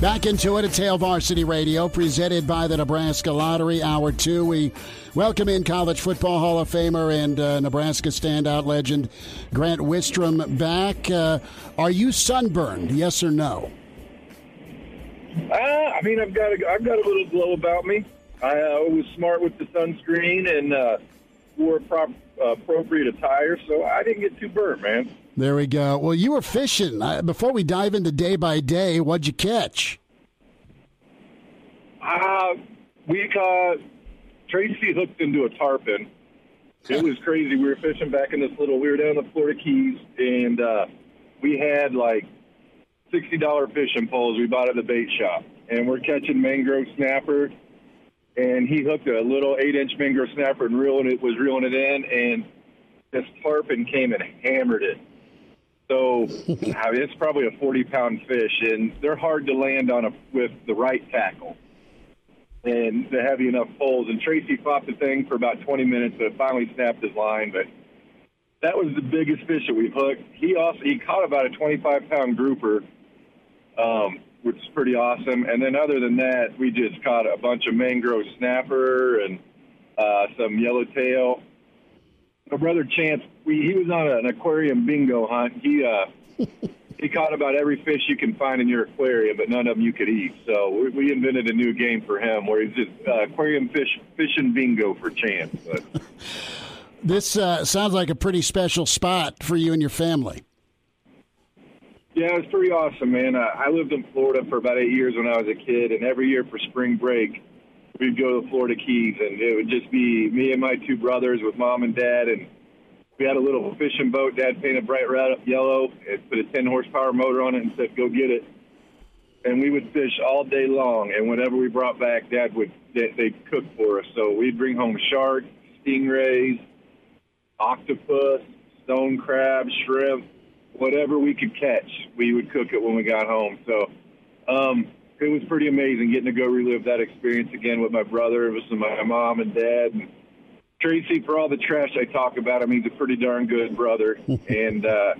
Back into it at Hail Varsity Radio, presented by the Nebraska Lottery. Hour two, we welcome in College Football Hall of Famer and uh, Nebraska standout legend Grant Wistrom back. Uh, are you sunburned? Yes or no? Uh, I mean, I've got a, I've got a little glow about me. I uh, was smart with the sunscreen and uh, wore prop, uh, appropriate attire, so I didn't get too burnt, man. There we go. Well, you were fishing. Before we dive into day by day, what'd you catch? Uh, we caught Tracy hooked into a tarpon. It was crazy. We were fishing back in this little. We were down the Florida Keys, and uh, we had like sixty dollar fishing poles we bought at the bait shop, and we're catching mangrove snapper. And he hooked a little eight inch mangrove snapper and reeling it was reeling it in, and this tarpon came and hammered it. So it's probably a 40 pound fish, and they're hard to land on a, with the right tackle and the heavy enough poles. And Tracy fought the thing for about 20 minutes, but finally snapped his line. But that was the biggest fish that we've hooked. He also he caught about a 25 pound grouper, um, which is pretty awesome. And then other than that, we just caught a bunch of mangrove snapper and uh, some yellowtail my brother Chance, we, he was on an aquarium bingo hunt. He uh, *laughs* he caught about every fish you can find in your aquarium, but none of them you could eat. So we, we invented a new game for him where he's just uh, aquarium fish fishing bingo for Chance. But. *laughs* this uh, sounds like a pretty special spot for you and your family. Yeah, it was pretty awesome, man. Uh, I lived in Florida for about eight years when I was a kid, and every year for spring break, we'd go to the Florida Keys, and it would just be me and my two brothers with mom and dad, and we had a little fishing boat. Dad painted bright red, yellow, and put a 10 horsepower motor on it, and said, "Go get it." And we would fish all day long, and whatever we brought back, Dad would they, they'd cook for us. So we'd bring home sharks, stingrays, octopus, stone crab, shrimp, whatever we could catch. We would cook it when we got home. So. Um, it was pretty amazing getting to go relive that experience again with my brother, with my mom and dad. And Tracy, for all the trash I talk about him, he's a pretty darn good brother. *laughs* and uh,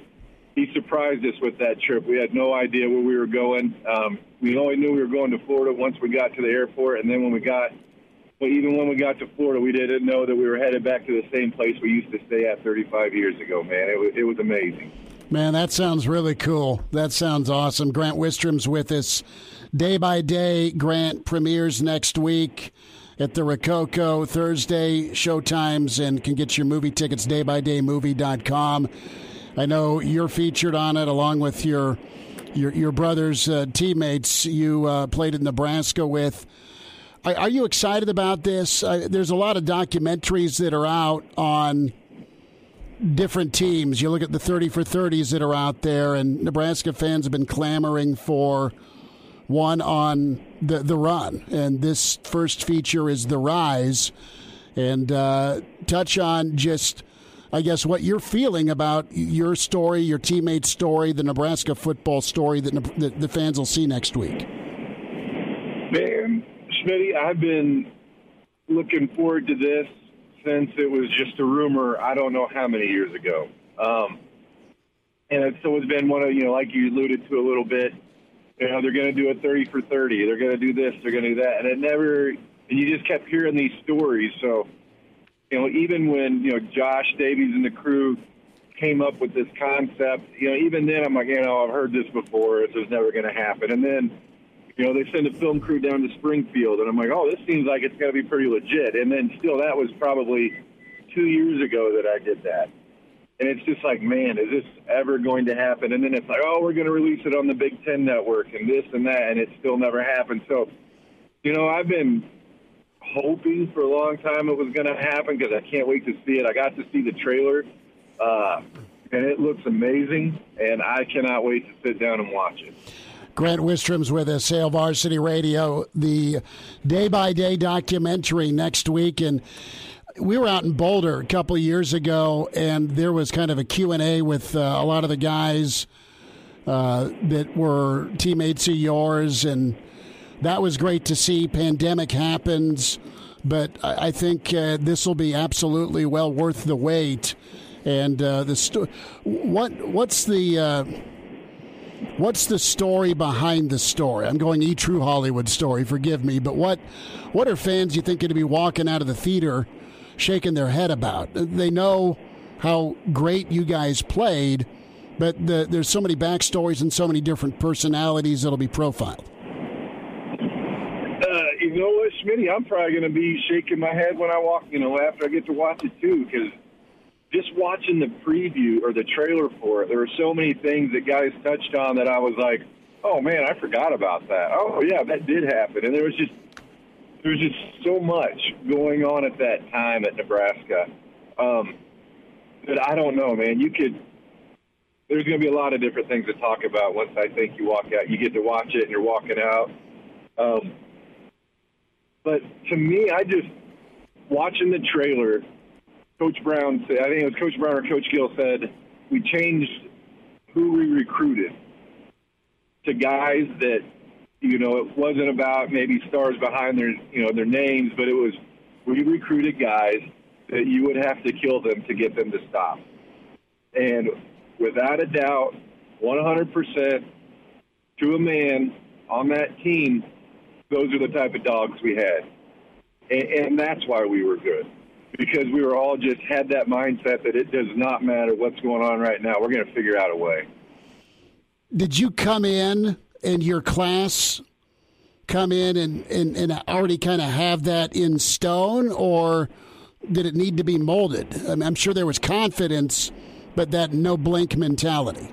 he surprised us with that trip. We had no idea where we were going. Um, we only knew we were going to Florida once we got to the airport. And then when we got, well, even when we got to Florida, we didn't know that we were headed back to the same place we used to stay at 35 years ago, man. It was, it was amazing. Man, that sounds really cool. That sounds awesome. Grant Wistrom's with us. Day by Day, Grant premieres next week at the Rococo Thursday showtimes and can get your movie tickets daybydaymovie.com. I know you're featured on it along with your your, your brother's uh, teammates you uh, played in Nebraska with. Are, are you excited about this? Uh, there's a lot of documentaries that are out on different teams. You look at the 30 for 30s that are out there, and Nebraska fans have been clamoring for one on the the run, and this first feature is the rise, and uh, touch on just. I guess what you're feeling about your story, your teammate's story, the Nebraska football story that, that the fans will see next week. Man, Schmitty, I've been looking forward to this since it was just a rumor. I don't know how many years ago, um, and it's it's been one of you know, like you alluded to a little bit you know, they're going to do a 30 for 30. They're going to do this. They're going to do that. And it never, and you just kept hearing these stories. So, you know, even when, you know, Josh Davies and the crew came up with this concept, you know, even then I'm like, you know, I've heard this before. This is never going to happen. And then, you know, they send a film crew down to Springfield, and I'm like, oh, this seems like it's going to be pretty legit. And then still, that was probably two years ago that I did that. And it's just like, man, is this ever going to happen? And then it's like, oh, we're going to release it on the Big Ten Network and this and that, and it still never happened. So, you know, I've been hoping for a long time it was going to happen because I can't wait to see it. I got to see the trailer, uh, and it looks amazing, and I cannot wait to sit down and watch it. Grant Wistrom's with us, Hail Varsity Radio, the day by day documentary next week. And we were out in Boulder a couple years ago, and there was kind of a Q&A with uh, a lot of the guys uh, that were teammates of yours. And that was great to see. Pandemic happens, but I, I think uh, this will be absolutely well worth the wait. And uh, the sto- what what's the uh, What's the story behind the story? I'm going e true Hollywood story. Forgive me, but what what are fans you think going to be walking out of the theater, shaking their head about? They know how great you guys played, but the, there's so many backstories and so many different personalities that'll be profiled. Uh, you know what, Schmitty? I'm probably going to be shaking my head when I walk. You know, after I get to watch it too, because just watching the preview or the trailer for it, there were so many things that guys touched on that I was like, "Oh man, I forgot about that." Oh yeah, that did happen, and there was just there was just so much going on at that time at Nebraska um, that I don't know, man. You could. There's going to be a lot of different things to talk about once I think you walk out. You get to watch it and you're walking out. Um, but to me, I just watching the trailer Coach Brown said, I think it was Coach Brown or Coach Gill said, we changed who we recruited to guys that, you know, it wasn't about maybe stars behind their, you know, their names, but it was we recruited guys that you would have to kill them to get them to stop. And without a doubt, 100% to a man on that team, those are the type of dogs we had. And, and that's why we were good because we were all just had that mindset that it does not matter what's going on right now. We're going to figure out a way. Did you come in and your class come in and, and, and already kind of have that in stone, or did it need to be molded? I mean, I'm sure there was confidence, but that no blink mentality.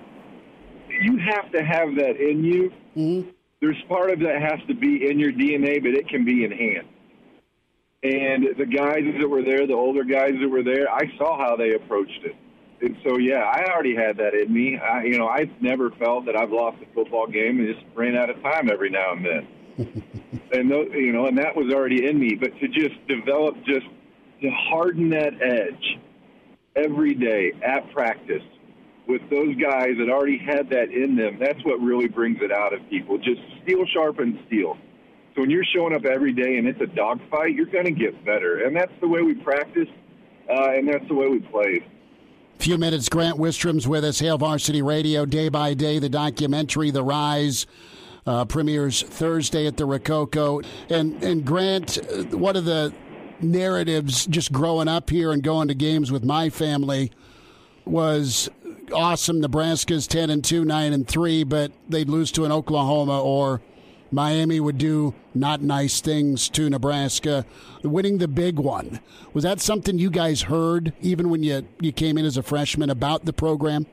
You have to have that in you. Mm-hmm. There's part of that has to be in your DNA, but it can be enhanced. And the guys that were there, the older guys that were there, I saw how they approached it. And so, yeah, I already had that in me. I, you know, I've never felt that I've lost a football game and just ran out of time every now and then. *laughs* and those, you know, and that was already in me. But to just develop, just to harden that edge every day at practice with those guys that already had that in them, that's what really brings it out of people. Just steel sharpens steel. So when you're showing up every day and it's a dogfight, you're going to get better, and that's the way we practice, uh, and that's the way we play. Few minutes. Grant Wistrom's with us. Hail Varsity Radio, day by day. The documentary, The Rise. Uh, premieres Thursday at the Rococo. And and Grant, one of the narratives just growing up here and going to games with my family was awesome. Nebraska's ten and two, nine and three, but they'd lose to an Oklahoma or Miami would do not nice things to Nebraska. Winning the big one was that something you guys heard even when you you came in as a freshman about the program?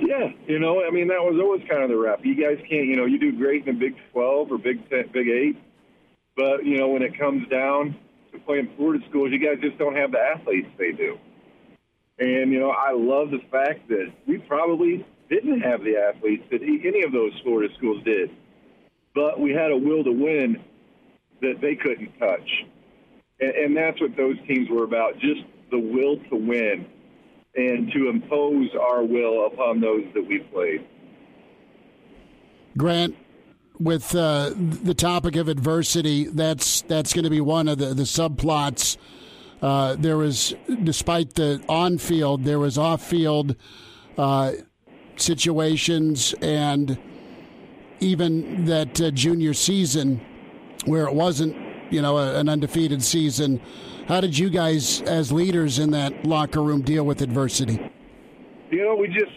Yeah, you know, I mean that was always kind of the rep. You guys can't, you know, you do great in the Big Twelve or Big Ten, Big Eight, but you know when it comes down to playing Florida schools, you guys just don't have the athletes they do. And you know, I love the fact that we probably didn't have the athletes that any of those Florida schools did. But we had a will to win that they couldn't touch. And, and that's what those teams were about just the will to win and to impose our will upon those that we played. Grant, with uh, the topic of adversity, that's that's going to be one of the, the subplots. Uh, there was, despite the on field, there was off field uh, situations and even that uh, junior season where it wasn't, you know, a, an undefeated season. How did you guys, as leaders in that locker room, deal with adversity? You know, we just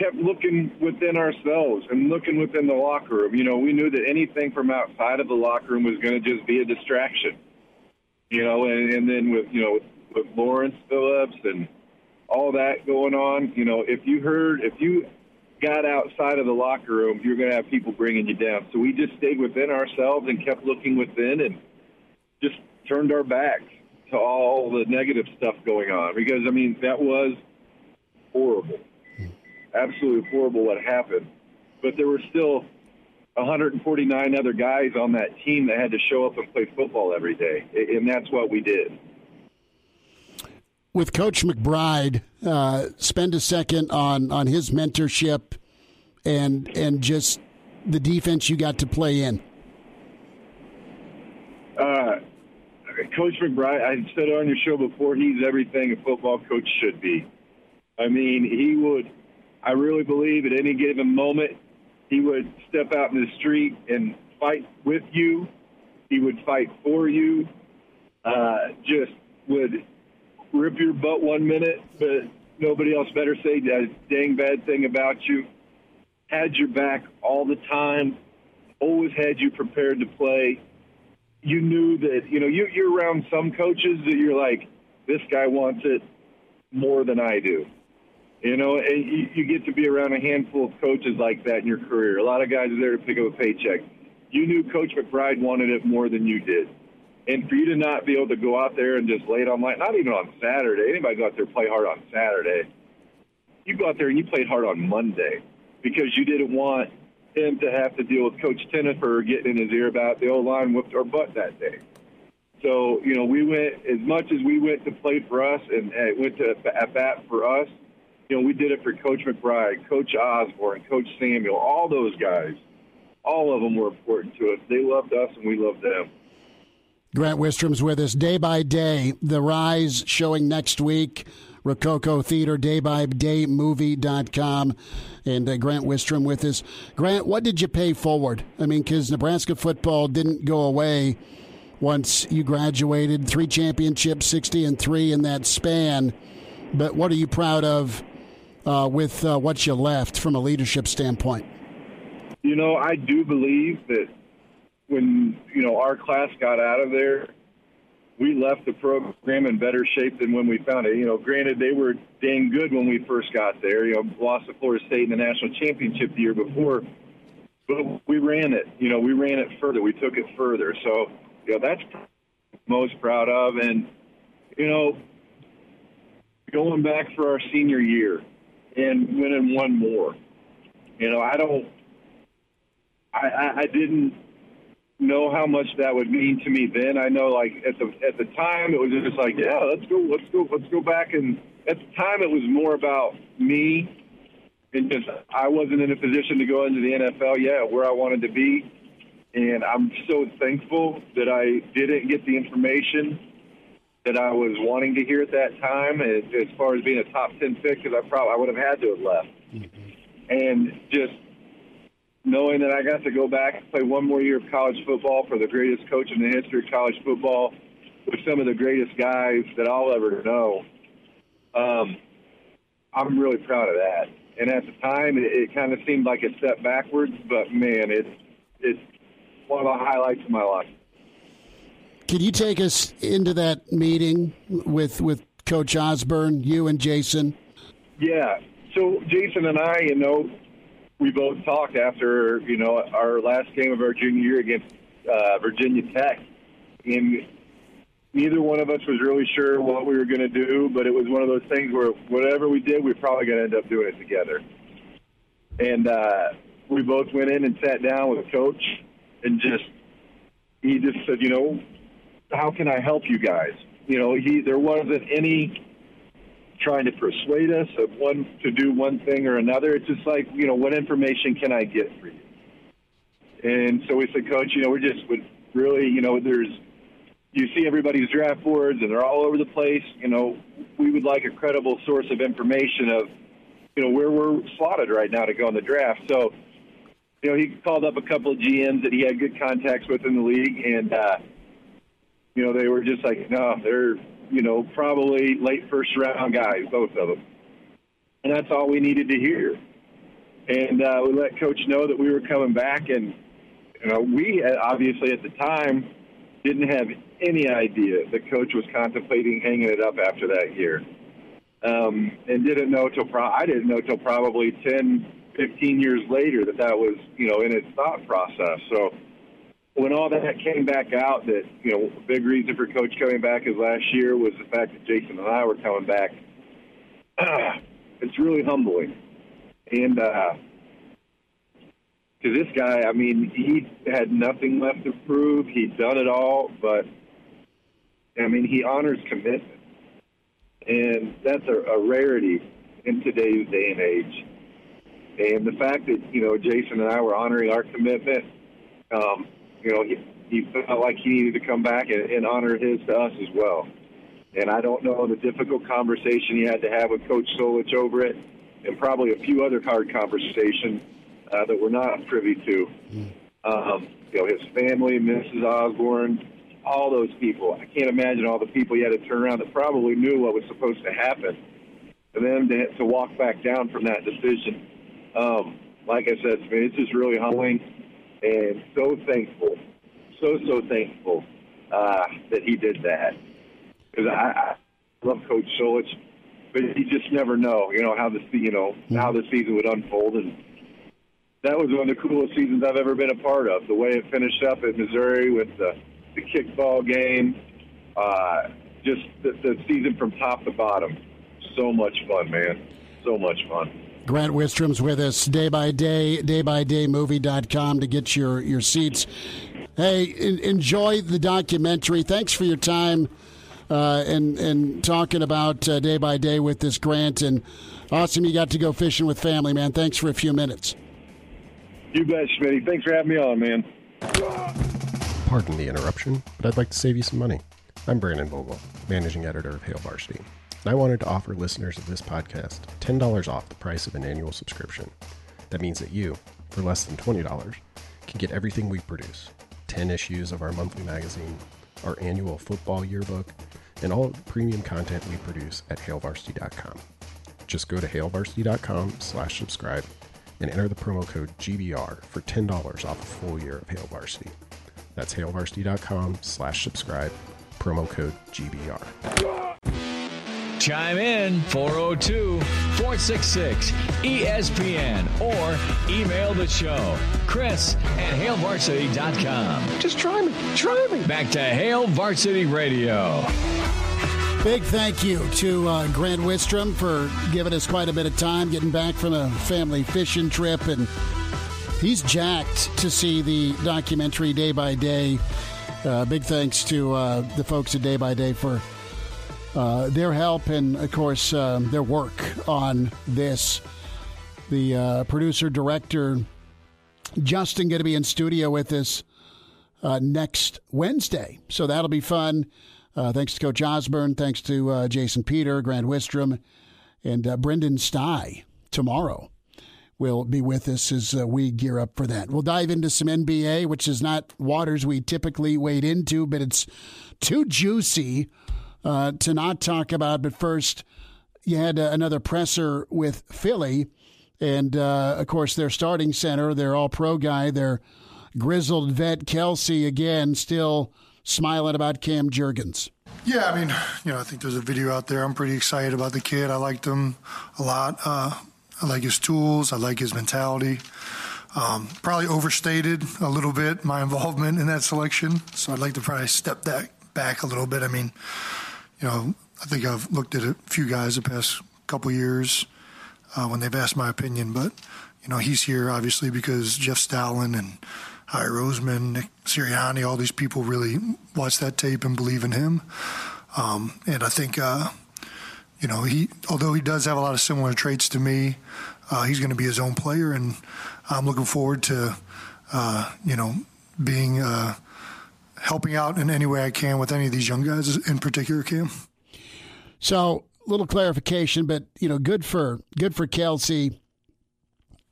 kept looking within ourselves and looking within the locker room. You know, we knew that anything from outside of the locker room was going to just be a distraction. You know, and, and then with you know with, with Lawrence Phillips and all that going on, you know, if you heard, if you got outside of the locker room, you're going to have people bringing you down. So we just stayed within ourselves and kept looking within and just turned our backs to all the negative stuff going on because, I mean, that was horrible. Absolutely horrible what happened. but there were still 149 other guys on that team that had to show up and play football every day, and that's what we did. With Coach McBride, uh, spend a second on on his mentorship and and just the defense you got to play in. Uh, coach McBride, I said on your show before, he's everything a football coach should be. I mean, he would. I really believe at any given moment he would step out in the street and fight with you. He would fight for you. Uh, just would rip your butt one minute, but nobody else better say a dang bad thing about you. Had your back all the time. Always had you prepared to play. You knew that you know you, you're around some coaches that you're like, this guy wants it more than I do. You know, and you, you get to be around a handful of coaches like that in your career. A lot of guys are there to pick up a paycheck. You knew Coach McBride wanted it more than you did. And for you to not be able to go out there and just lay it on line, not even on Saturday, anybody go out there play hard on Saturday. You go out there and you played hard on Monday because you didn't want him to have to deal with Coach Tenopir getting in his ear about the old line whooped our butt that day. So, you know, we went, as much as we went to play for us and, and went to at bat for us, you know, we did it for Coach McBride, Coach Osborne, Coach Samuel, all those guys. All of them were important to us. They loved us, and we loved them. Grant Wistrom's with us day by day. The Rise showing next week. Rococo Theater, day by day movie.com. And uh, Grant Wistrom with us. Grant, what did you pay forward? I mean, because Nebraska football didn't go away once you graduated. Three championships, 60 and three in that span. But what are you proud of uh, with uh, what you left from a leadership standpoint? You know, I do believe that when you know our class got out of there, we left the program in better shape than when we found it. You know, granted they were dang good when we first got there. You know, lost to Florida State in the national championship the year before, but we ran it. You know, we ran it further. We took it further. So, you know, that's most proud of. And you know, going back for our senior year and winning one more. You know, I don't. I, I, I didn't know how much that would mean to me then. I know, like at the at the time, it was just like, yeah, let's go, let's go, let's go back. And at the time, it was more about me, and just I wasn't in a position to go into the NFL yet, where I wanted to be. And I'm so thankful that I didn't get the information that I was wanting to hear at that time, as, as far as being a top ten pick, because I probably I would have had to have left. Mm-hmm. And just knowing that I got to go back and play one more year of college football for the greatest coach in the history of college football with some of the greatest guys that I'll ever know. Um, I'm really proud of that. And at the time, it, it kind of seemed like a step backwards, but man, it's it's one of the highlights of my life. Can you take us into that meeting with with Coach Osborne, you and Jason? Yeah. So Jason and I, you know, we both talked after you know our last game of our junior year against uh, Virginia Tech, and neither one of us was really sure what we were going to do. But it was one of those things where whatever we did, we are probably going to end up doing it together. And uh, we both went in and sat down with a coach, and just he just said, you know, how can I help you guys? You know, he there wasn't any trying to persuade us of one to do one thing or another. It's just like, you know, what information can I get for you? And so we said, Coach, you know, we're just would really, you know, there's you see everybody's draft boards and they're all over the place. You know, we would like a credible source of information of, you know, where we're slotted right now to go in the draft. So, you know, he called up a couple of GMs that he had good contacts with in the league, and uh, you know, they were just like, no, they're, you know, probably late first round guys, both of them. And that's all we needed to hear. And uh, we let coach know that we were coming back. And, you know, we obviously at the time didn't have any idea that coach was contemplating hanging it up after that year. Um, and didn't know till pro- I didn't know till probably 10, 15 years later that that was, you know, in its thought process. So, when all that came back out, that you know, a big reason for Coach coming back as last year was the fact that Jason and I were coming back. *clears throat* It's really humbling, and uh, Because this guy, I mean, he had nothing left to prove. He'd done it all, but I mean, he honors commitment, and that's a, a rarity in today's day and age. And the fact that you know Jason and I were honoring our commitment, um, you know, he, he felt like he needed to come back and, and honor his to us as well. And I don't know the difficult conversation he had to have with Coach Solich over it, and probably a few other hard conversations uh, that we're not privy to. Um, you know, his family, Mrs. Osborne, all those people. I can't imagine all the people he had to turn around that probably knew what was supposed to happen, and then to, to walk back down from that decision. Um, like I said, it's just really humbling and so thankful, so so thankful uh, that he did that because I, I love Coach Solich, but you just never know, you know how the you know how the season would unfold, and that was one of the coolest seasons I've ever been a part of. The way it finished up at Missouri with the the kickball game, uh, just the, the season from top to bottom, so much fun, man, so much fun. Grant Wistrom's with us day by day, day by day movie.com to get your, your seats. Hey, in, enjoy the documentary. Thanks for your time uh, and, and talking about uh, day by day with this Grant. And awesome you got to go fishing with family, man. Thanks for a few minutes. You bet, Schmitty. Thanks for having me on, man. Pardon the interruption, but I'd like to save you some money. I'm Brandon Vogel, managing editor of Hail Varsity, and I wanted to offer listeners of this podcast $10 off the price of an annual subscription. That means that you, for less than $20, can get everything we produce 10 issues of our monthly magazine, our annual football yearbook, and all the premium content we produce at hailvarsity.com. Just go to hailvarsity.com slash subscribe and enter the promo code GBR for $10 off a full year of Hail Varsity. That's hailvarsity.com slash subscribe, promo code GBR. Chime in 402 466 ESPN or email the show. Chris at HailVarsity.com. Just try me. Try me. Back to Hail Varsity Radio. Big thank you to uh, Grant Wistrom for giving us quite a bit of time, getting back from a family fishing trip, and he's jacked to see the documentary day by day. Uh, big thanks to uh, the folks at Day by Day for uh, their help and, of course, um, their work on this. The uh, producer director Justin going to be in studio with us uh, next Wednesday, so that'll be fun. Uh, thanks to Coach Osborne, thanks to uh, Jason Peter, Grant Wistrom, and Brenden Stai tomorrow will be with us as uh, we gear up for that. We'll dive into some NBA, which is not waters we typically wade into, but it's too juicy uh, to not talk about. But first, you had uh, another presser with Philly, and uh, of course, their starting center, their all pro guy, their grizzled vet, Kelce, again, still smiling about Cam Jurgens. Yeah, I mean, you know, I think there's a video out there. I'm pretty excited about the kid. I liked him a lot. Uh, I like his tools. I like his mentality. Um, probably overstated a little bit my involvement in that selection, so I'd like to probably step that back a little bit. I mean, you know, I think I've looked at a few guys the past couple years uh, when they've asked my opinion, but you know, he's here obviously because Jeff Stoutland and Howie Roseman, Nick Sirianni, all these people really watch that tape and believe in him. Um, and I think, uh, you know, he although he does have a lot of similar traits to me, uh, he's going to be his own player, and I'm looking forward to, uh, you know, being uh, helping out in any way I can with any of these young guys, in particular, Cam. So, little clarification, but you know, good for good for Kelce.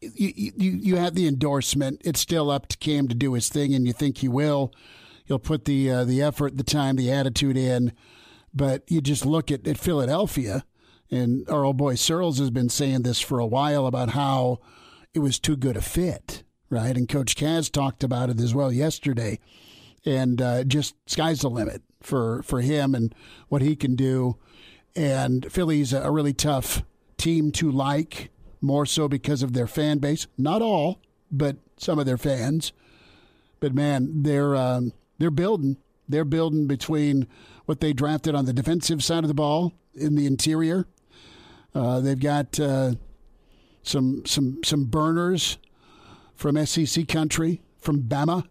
You, you you have the endorsement. It's still up to Cam to do his thing, and you think he will. He'll put the uh, the effort, the time, the attitude in. But you just look at, at Philadelphia, and our old boy Searles has been saying this for a while about how it was too good a fit, right? And Coach Kaz talked about it as well yesterday. And uh, just sky's the limit for, for him and what he can do. And Philly's a really tough team to like, more so because of their fan base. Not all, but some of their fans. But man, they're um, they're building. They're building between what they drafted on the defensive side of the ball in the interior. Uh, they've got uh, some some some burners from SEC country, from Bama.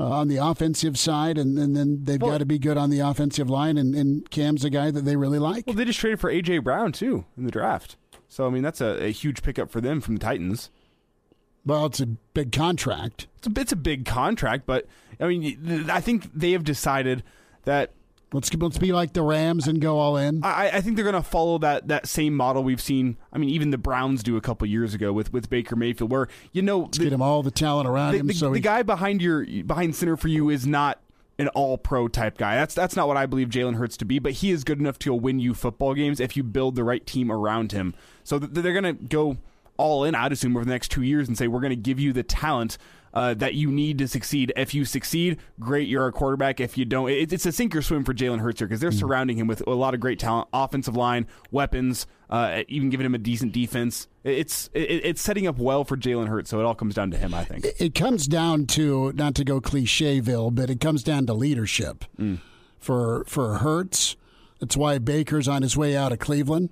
Uh, on the offensive side, and, and then they've Well- got to be good on the offensive line. And, and Cam's a guy that they really like. Well, they just traded for AJ Brown too in the draft. So I mean, that's a, a huge pickup for them from the Titans. Well, it's a big contract. It's a, it's a big contract, but I mean, I think they have decided that Let's let's be like the Rams and go all in. I, I think they're going to follow that, that same model we've seen. I mean, even the Browns do a couple years ago with, with Baker Mayfield, where you know Let's get him all the talent around the, him. the- so the he- guy behind your behind center for you is not an all pro type guy. That's that's not what I believe Jalen Hurts to be, but he is good enough to win you football games if you build the right team around him. So th- they're going to go all in, I'd assume, over the next two years and say we're going to give you the talent. Uh, that you need to succeed. If you succeed, great, you're a quarterback. If you don't, it, it's a sink or swim for Jalen Hurts here because they're surrounding him with a lot of great talent, offensive line, weapons, uh, even giving him a decent defense. It's it, it's setting up well for Jalen Hurts. So it all comes down to him, I think. it comes down to not to go clichéville, but it comes down to leadership for for Hurts. That's why Baker's on his way out of Cleveland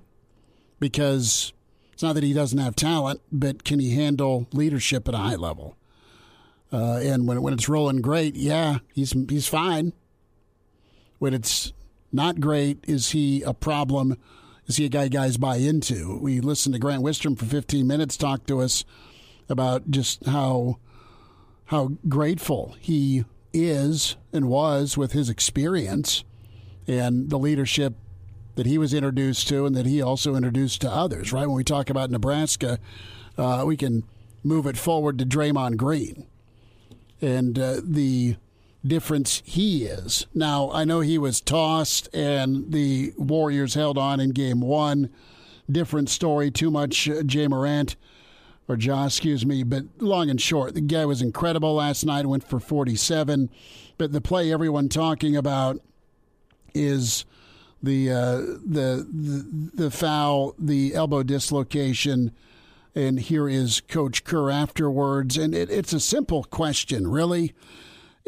because it's not that he doesn't have talent, but can he handle leadership at a high level? Uh, and when when it's rolling great, yeah, he's he's fine. When it's not great, is he a problem? Is he a guy guys buy into? We listened to Grant Wistrom for 15 minutes talk to us about just how how grateful he is and was with his experience and the leadership that he was introduced to and that he also introduced to others. Right when we talk about Nebraska, uh, we can move it forward to Draymond Green and uh, the difference he is. Now, I know he was tossed and the Warriors held on in game one. Different story, too much uh, Jay Morant, or Josh, excuse me, but long and short, the guy was incredible last night, went for 47. But the play everyone talking about is the uh, the, the the foul, the elbow dislocation, and here is Coach Kerr afterwards. And it, it's a simple question, really.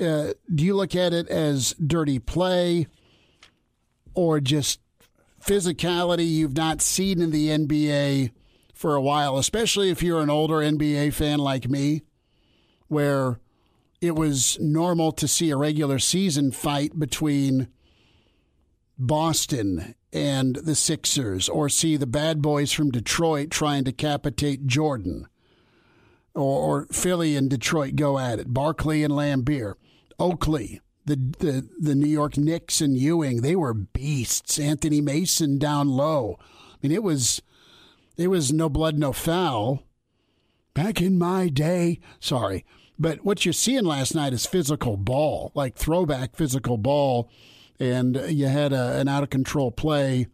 Uh, do you look at it as dirty play or just physicality you've not seen in the NBA for a while, especially if you're an older NBA fan like me, where it was normal to see a regular season fight between Boston and the Sixers, or see the bad boys from Detroit trying to capitate Jordan, or, or Philly and Detroit go at it, Barkley and Laimbeer, Oakley, the, the the New York Knicks and Ewing, they were beasts. Anthony Mason down low. I mean, it was it was no blood, no foul. Back in my day, sorry, but what you're seeing last night is physical ball, like throwback physical ball, and you had a, an out of control play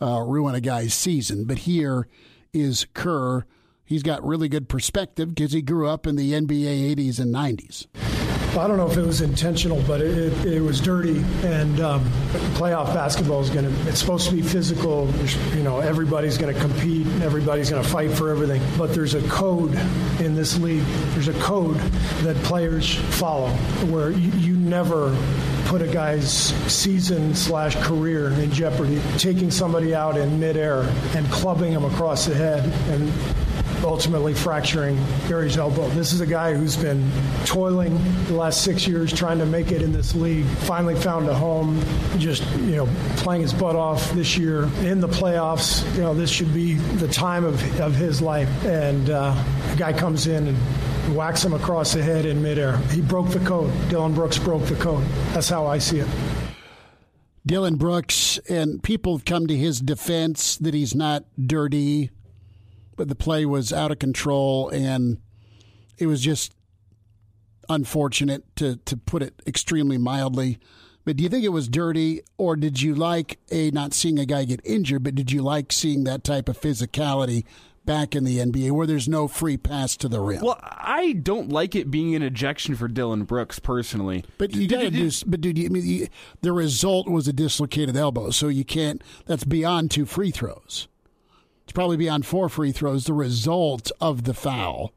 uh, ruin a guy's season. But here is Kerr. He's got really good perspective because he grew up in the NBA 80s and 90s. I don't know if it was intentional, but it, it, it was dirty. And um, playoff basketball is going to, it's supposed to be physical. You know, everybody's going to compete everybody's going to fight for everything. But there's a code in this league. There's a code that players follow where you, you never put a guy's season slash career in jeopardy. Taking somebody out in midair and clubbing him across the head and ultimately fracturing Gary's elbow. This is a guy who's been toiling the last six years trying to make it in this league. Finally found a home, just you know playing his butt off this year in the playoffs. You know this should be the time of, of his life, and uh, a guy comes in and whacks him across the head in midair. He broke the code. Dillon Brooks broke the code. That's how I see it. Dillon Brooks, and people have come to his defense that he's not dirty, but the play was out of control and it was just unfortunate to, to put it extremely mildly. But do you think it was dirty, or did you like a not seeing a guy get injured, but did you like seeing that type of physicality back in the NBA where there's no free pass to the rim? Well, I don't like it being an ejection for Dillon Brooks personally. But you got to do. But dude, you, I mean, you, the result was a dislocated elbow, so you can't. That's beyond two free throws. It's probably beyond four free throws. The result of the foul.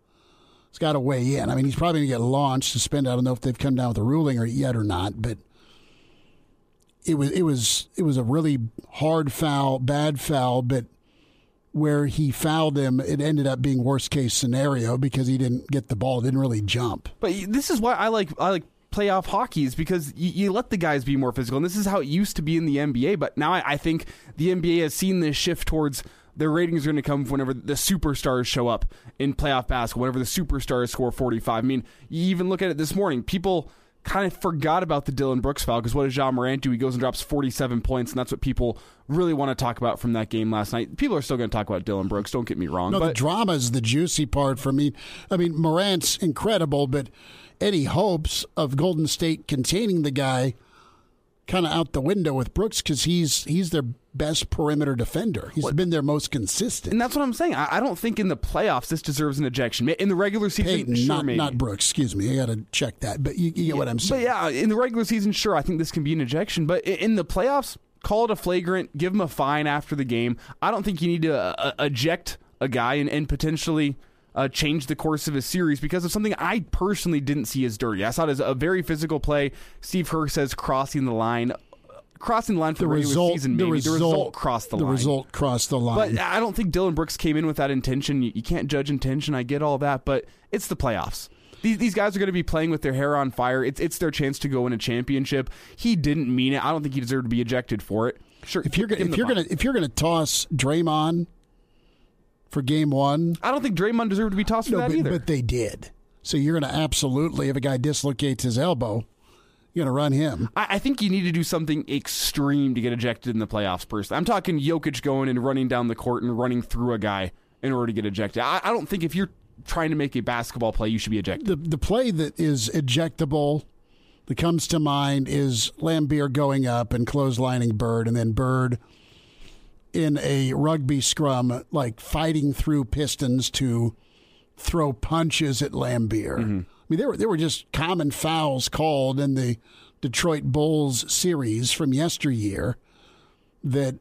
It's got to weigh in. I mean, he's probably going to get launched, suspended. I don't know if they've come down with a ruling or yet or not, but it was it was it was a really hard foul, bad foul, but where he fouled him, it ended up being worst case scenario because he didn't get the ball, didn't really jump. But this is why I like I like playoff hockey is because you, you, let the guys be more physical, and this is how it used to be in the NBA. But now I, I think the NBA has seen this shift towards their ratings are going to come whenever the superstars show up in playoff basketball, whenever the superstars score 45. I mean, you even look at it this morning, people kind of forgot about the Dillon Brooks foul because what does Ja Morant do? He goes and drops 47 points, and that's what people really want to talk about from that game last night. People are still going to talk about Dillon Brooks. Don't get me wrong. No, but the drama is the juicy part for me. I mean, Morant's incredible, but any hopes of Golden State containing the guy kind of out the window with Brooks because he's he's their best perimeter defender. He's what? been their most consistent, and that's what I'm saying. I, I, don't think in the playoffs this deserves an ejection. In the regular season, Payton, sure, not maybe. not Brooks. Excuse me, I got to check that. But you, you get yeah, what I'm saying. But yeah, in the regular season, sure, I think this can be an ejection. But in the playoffs, call it a flagrant, give him a fine after the game. I don't think you need to uh, uh eject a guy and, and potentially uh, changed the course of a series because of something I personally didn't see as dirty. I saw it as a very physical play. Steve Kerr says crossing the line. Crossing the line for the, regular result, season, maybe. The result, the result crossed the, the line. The result crossed the line. But I don't think Dillon Brooks came in with that intention. You, you can't judge intention. I get all that, but it's the playoffs. These, these guys are going to be playing with their hair on fire. It's it's their chance to go win a championship. He didn't mean it. I don't think he deserved to be ejected for it. Sure, if you're if you're gonna if you're gonna toss Draymond for game one. I don't think Draymond deserved to be tossed no, for that but, either. But they did. So you're going to absolutely, if a guy dislocates his elbow, you're going to run him. I, I, think you need to do something extreme to get ejected in the playoffs. Person, I'm talking Jokic going and running down the court and running through a guy in order to get ejected. I, I don't think if you're trying to make a basketball play, you should be ejected. The the play that is ejectable that comes to mind is Laimbeer going up and clotheslining Bird, and then Bird in a rugby scrum, like fighting through Pistons to throw punches at Laimbeer. Mm-hmm. I mean, there were there were just common fouls called in the Detroit Bulls series from yesteryear that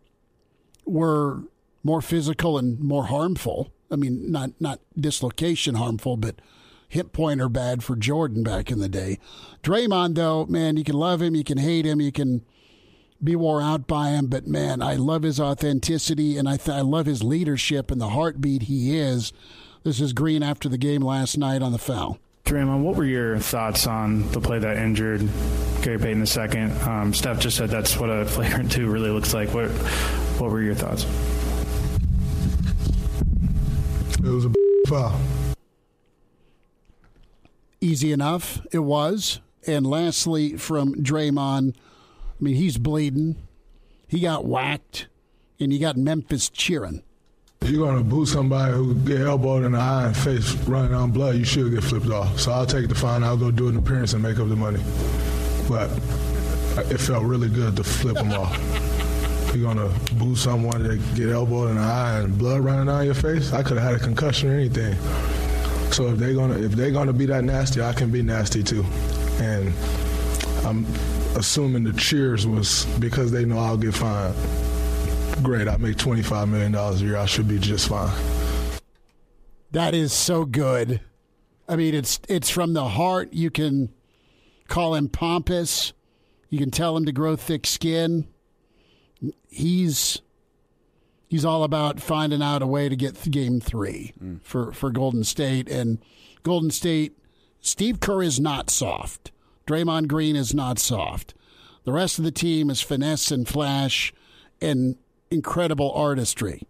were more physical and more harmful. I mean, not not dislocation harmful, but hip pointer bad for Jordan back in the day. Draymond, though, man, you can love him, you can hate him, you can be wore out by him, but man, I love his authenticity and I, th- I love his leadership and the heartbeat he is. This is Green after the game last night on the foul. Draymond, what were your thoughts on the play that injured Gary Payton II? Um, Steph just said that's what a flagrant two really looks like. What what were your thoughts? It was a *laughs* foul. Easy enough, it was. And lastly, from Draymond, I mean, he's bleeding. He got whacked, and he got Memphis cheering. You're going to boo somebody who get elbowed in the eye and face running on blood, you should get flipped off. So I'll take the fine. I'll go do an appearance and make up the money. But it felt really good to flip them off. You're going to boo someone that get elbowed in the eye and blood running down your face, I could have had a concussion or anything. So if they're gonna if they're gonna be that nasty, I can be nasty too. And I'm assuming the cheers was because they know I'll get fined. Great, I make $25 million a year. I should be just fine. That is so good. I mean, it's it's from the heart. You can call him pompous. You can tell him to grow thick skin. He's he's all about finding out a way to get game three mm. for for Golden State and Golden State. Steve Kerr is not soft. Draymond Green is not soft. The rest of the team is finesse and flash and incredible artistry.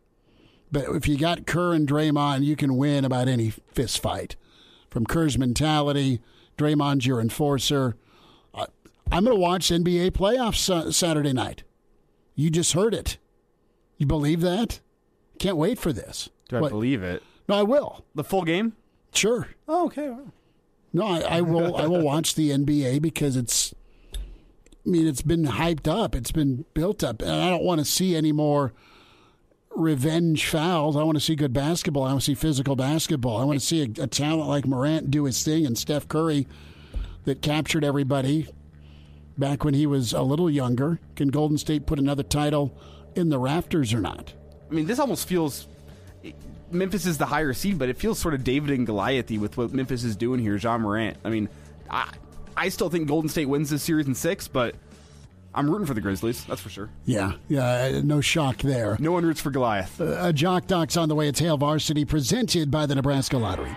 But if you got Kerr and Draymond, you can win about any fist fight. From Kerr's mentality, Draymond's your enforcer. I'm going to watch NBA playoffs Saturday night. You just heard it. You believe that? Can't wait for this. Do I what? believe it? No, I will. The full game? Sure. Oh, okay. No, I, I will. I will watch the NBA because it's. I mean, it's been hyped up. It's been built up, and I don't want to see any more revenge fouls. I want to see good basketball. I want to see physical basketball. I want to see a, a talent like Morant do his thing, and Steph Curry that captured everybody back when he was a little younger. Can Golden State put another title in the rafters or not? I mean, this almost feels Memphis is the higher seed, but it feels sort of David and Goliathy with what Memphis is doing here. Ja Morant. I mean, I I still think Golden State wins this series in six, but I'm rooting for the Grizzlies. That's for sure. Yeah, yeah, no shock there. No one roots for Goliath. Uh, a Jock Doc's on the way. It's Hail Varsity, presented by the Nebraska Lottery.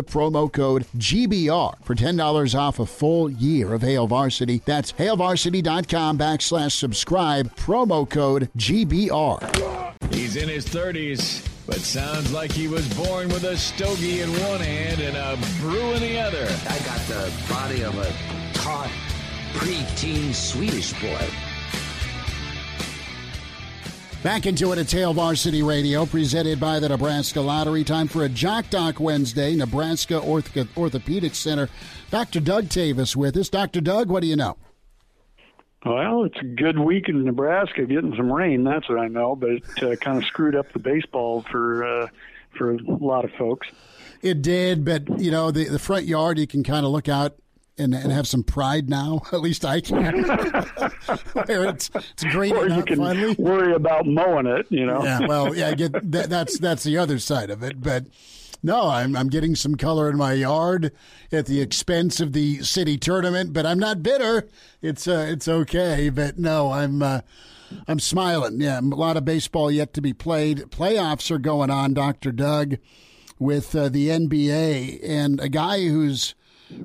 promo code GBR for $10 off a full year of Hail Varsity. That's hailvarsity.com backslash subscribe, promo code GBR. He's in his 30s, but sounds like he was born with a stogie in one hand and a brew in the other. I got the body of a taut, preteen Swedish boy. Back into it at Hail Varsity Radio, presented by the Nebraska Lottery. Time for a Jock Doc Wednesday, Nebraska Ortho- Orthopedic Center. Dr. Doug Davis with us. Dr. Doug, what do you know? Well, it's a good week in Nebraska, getting some rain. That's what I know, but it uh, kind of screwed up the baseball for uh, for a lot of folks. It did, but you know the the front yard you can kind of look out and, and have some pride now. *laughs* At least I can. *laughs* Where it's it's green or you can finally. worry about mowing it. You know. Yeah, well, yeah, I get that, that's that's the other side of it, but. No, I'm I'm getting some color in my yard at the expense of the city tournament, but I'm not bitter. It's uh, it's okay, but no, I'm uh, I'm smiling. Yeah, a lot of baseball yet to be played. Playoffs are going on, Doctor Doug, with uh, the NBA, and a guy who's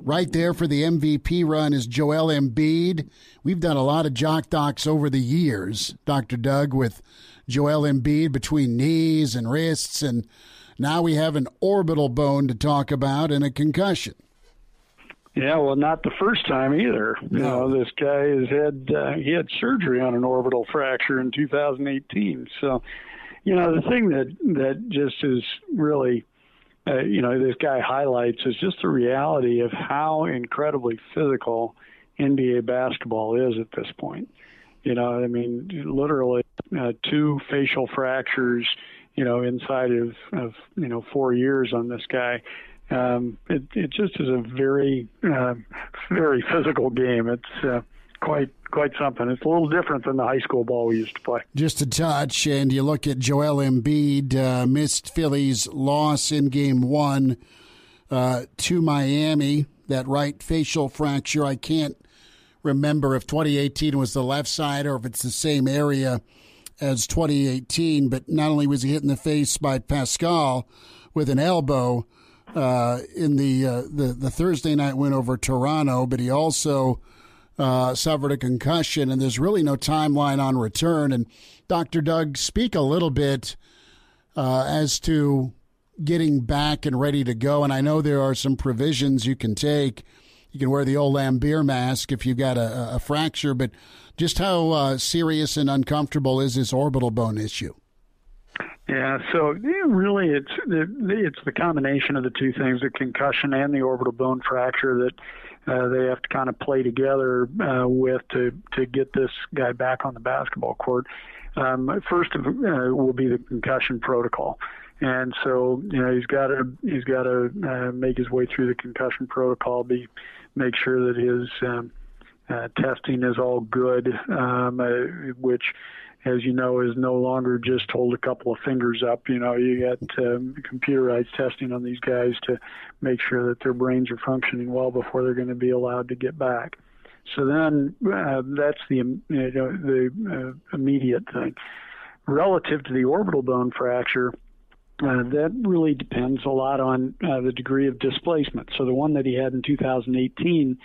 right there for the MVP run is Joel Embiid. We've done a lot of jock docs over the years, Doctor Doug, with Joel Embiid between knees and wrists, and now we have an orbital bone to talk about and a concussion. Yeah, well, not the first time either. You know, this guy has had uh, he had surgery on an orbital fracture in 2018. So, you know, the thing that that just is really, uh, you know, this guy highlights is just the reality of how incredibly physical NBA basketball is at this point. You know, I mean, literally uh, two facial fractures. You know, inside of, of you know four years on this guy um, it, it just is a very, uh, very physical game. It's uh, quite quite something. It's a little different than the high school ball we used to play. Just a touch, and you look at Joel Embiid, uh, missed Philly's loss in game one uh, to Miami, that right facial fracture. I can't remember if 2018 was the left side or if it's the same area as 2018, but not only was he hit in the face by Pascal with an elbow uh, in the, uh, the the Thursday night win over Toronto, but he also uh, suffered a concussion, and there's really no timeline on return. And Dr. Doug, speak a little bit uh, as to getting back and ready to go. And I know there are some provisions you can take. You can wear the old Laimbeer mask if you've got a, a fracture, but just how uh, serious and uncomfortable is this orbital bone issue? Yeah, so really, it's it's the combination of the two things: the concussion and the orbital bone fracture that uh, they have to kind of play together uh, with to to get this guy back on the basketball court. Um, first of, uh, will be the concussion protocol, and so you know he's got to he's got to uh, make his way through the concussion protocol, be make sure that his um, uh, testing is all good, um, uh, which as you know, is no longer just hold a couple of fingers up. You know, you got um, computerized testing on these guys to make sure that their brains are functioning well before they're going to be allowed to get back. So then uh, that's the you know, the uh, immediate thing. Relative to the orbital bone fracture, uh, that really depends a lot on uh, the degree of displacement. So the one that he had in 2018,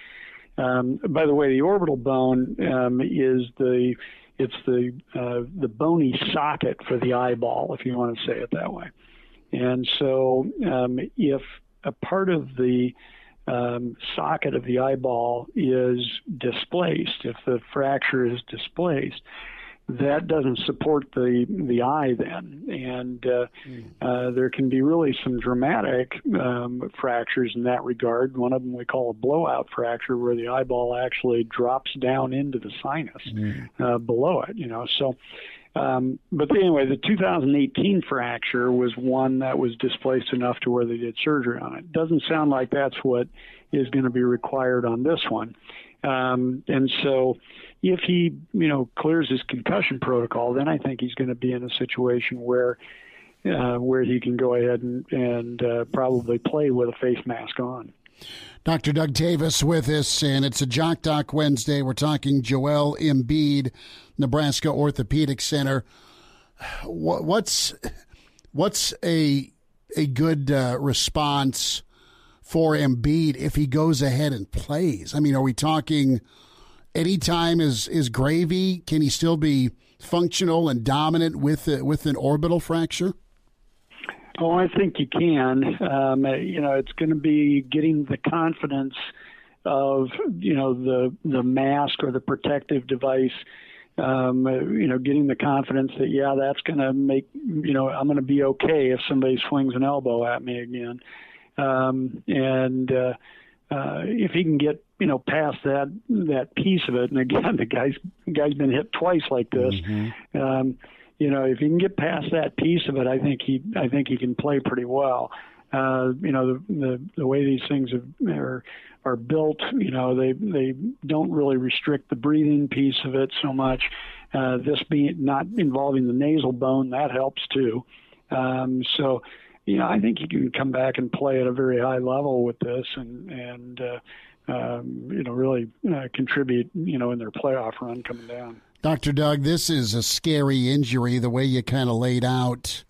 um, by the way, the orbital bone um, is the it's the uh, the bony socket for the eyeball, if you want to say it that way. And so, um, if a part of the um, socket of the eyeball is displaced, if the fracture is displaced, that doesn't support the the eye then, and uh, mm. uh, there can be really some dramatic um, fractures in that regard. One of them we call a blowout fracture, where the eyeball actually drops down into the sinus mm. uh, below it. You know, so. Um, but anyway, the 2018 fracture was one that was displaced enough to where they did surgery on it. Doesn't sound like that's what is going to be required on this one. Um, and so, if he, you know, clears his concussion protocol, then I think he's going to be in a situation where uh, where he can go ahead and, and uh, probably play with a face mask on. Dr. Doug Davis with us, and it's a Jock Doc Wednesday. We're talking Joel Embiid, Nebraska Orthopedic Center. What's what's a a good uh, response for Embiid if he goes ahead and plays? I mean, are we talking anytime is is gravy? Can he still be functional and dominant with a, with an orbital fracture? Oh, I think you can. Um, you know, it's going to be getting the confidence of you know the the mask or the protective device. Um, you know, getting the confidence that yeah, that's going to make you know I'm going to be okay if somebody swings an elbow at me again. Um, and uh, uh, if he can get you know past that that piece of it, and again *laughs* the guy's guy's been hit twice like this. Mm-hmm. Um, you know, if he can get past that piece of it, I think he I think he can play pretty well. Uh, you know, the, the the way these things have, are are built, you know, they they don't really restrict the breathing piece of it so much. Uh, this being not involving the nasal bone, that helps too. Um, so you know, I think he can come back and play at a very high level with this, and and uh, um, you know really uh, contribute, you know, in their playoff run coming down. Dr. Doug, this is a scary injury. The way you kind of laid out,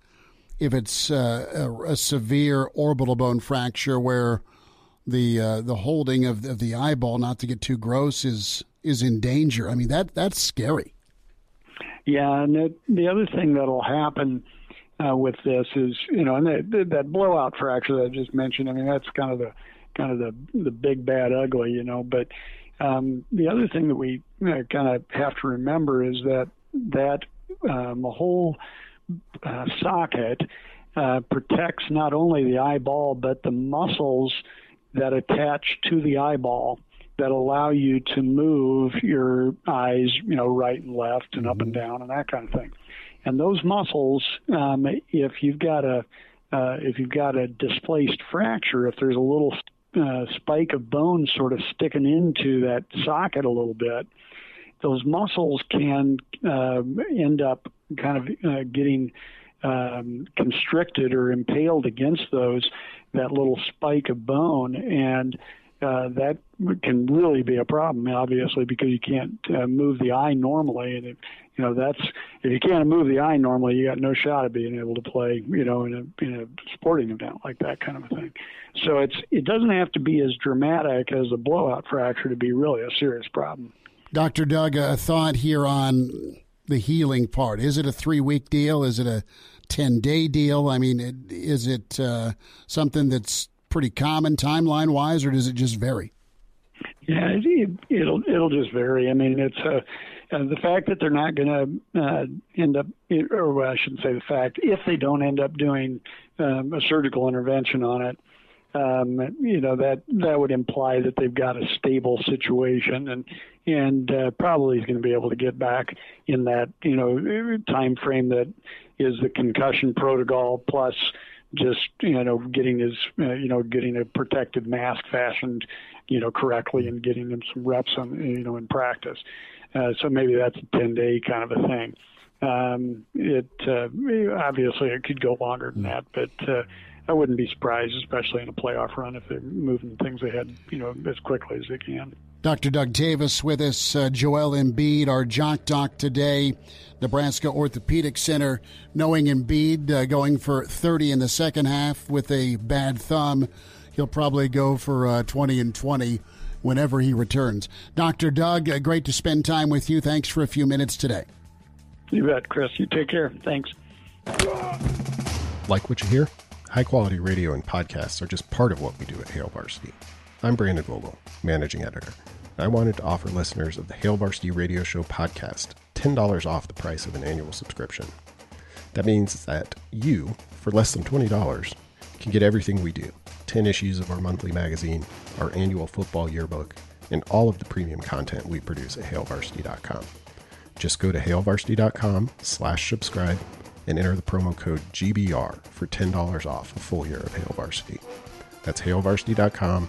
if it's uh, a, a, severe orbital bone fracture where the uh, the holding of, of the eyeball, not to get too gross, is is in danger. I mean that that's scary. Yeah, and the, the other thing that'll happen uh, with this is you know, and that, that blowout fracture that I just mentioned. I mean, that's kind of the kind of the the big bad ugly, you know. But um, the other thing that we you know, kind of have to remember is that that um, whole uh, socket uh, protects not only the eyeball but the muscles that attach to the eyeball that allow you to move your eyes, you know, right and left and up and mm-hmm. down and that kind of thing. And those muscles, um, if you've got a uh, if you've got a displaced fracture, if there's a little uh, spike of bone sort of sticking into that socket a little bit, those muscles can uh, end up kind of uh, getting um, constricted or impaled against those that little spike of bone, and uh, that can really be a problem, obviously, because you can't uh, move the eye normally, and if, you know that's if you can't move the eye normally, you got no shot of being able to play, you know, in a in a sporting event like that kind of a thing. So it's it doesn't have to be as dramatic as a blowout fracture to be really a serious problem. Dr. Doug, a thought here on the healing part. Is it a three week deal? Is it a 10 day deal? I mean, is it uh, something that's pretty common timeline wise, or does it just vary? Yeah, it, it'll it'll just vary. I mean, it's a uh, the fact that they're not going to uh, end up, or I shouldn't say the fact, if they don't end up doing um, a surgical intervention on it, um, you know that that would imply that they've got a stable situation, and and uh, probably is going to be able to get back in that you know time frame that is the concussion protocol plus just you know getting his uh, you know getting a protective mask fashioned you know correctly and getting him some reps on you know in practice. Uh, so maybe that's a 10 day kind of a thing. Um, it uh, obviously it could go longer than that, but uh, I wouldn't be surprised, especially in a playoff run, if they're moving things ahead, you know, as quickly as they can. Dr. Doug Davis with us, uh, Joel Embiid, our jock doc today, Nebraska Orthopedic Center, knowing Embiid uh, going for 30 in the second half with a bad thumb. He'll probably go for uh, 20 and 20 whenever he returns. Dr. Doug, uh, great to spend time with you. Thanks for a few minutes today. You bet, Chris. You take care. Thanks. Like what you hear? High quality radio and podcasts are just part of what we do at Hail Varsity. I'm Brandon Vogel, managing editor. I wanted to offer listeners of the Hail Varsity Radio Show podcast $10 off the price of an annual subscription. That means that you, for less than $20, can get everything we do 10 issues of our monthly magazine, our annual football yearbook, and all of the premium content we produce at hailvarsity.com. Just go to hailvarsity.com slash subscribe and enter the promo code GBR for $10 off a full year of Hail Varsity. That's hailvarsity.com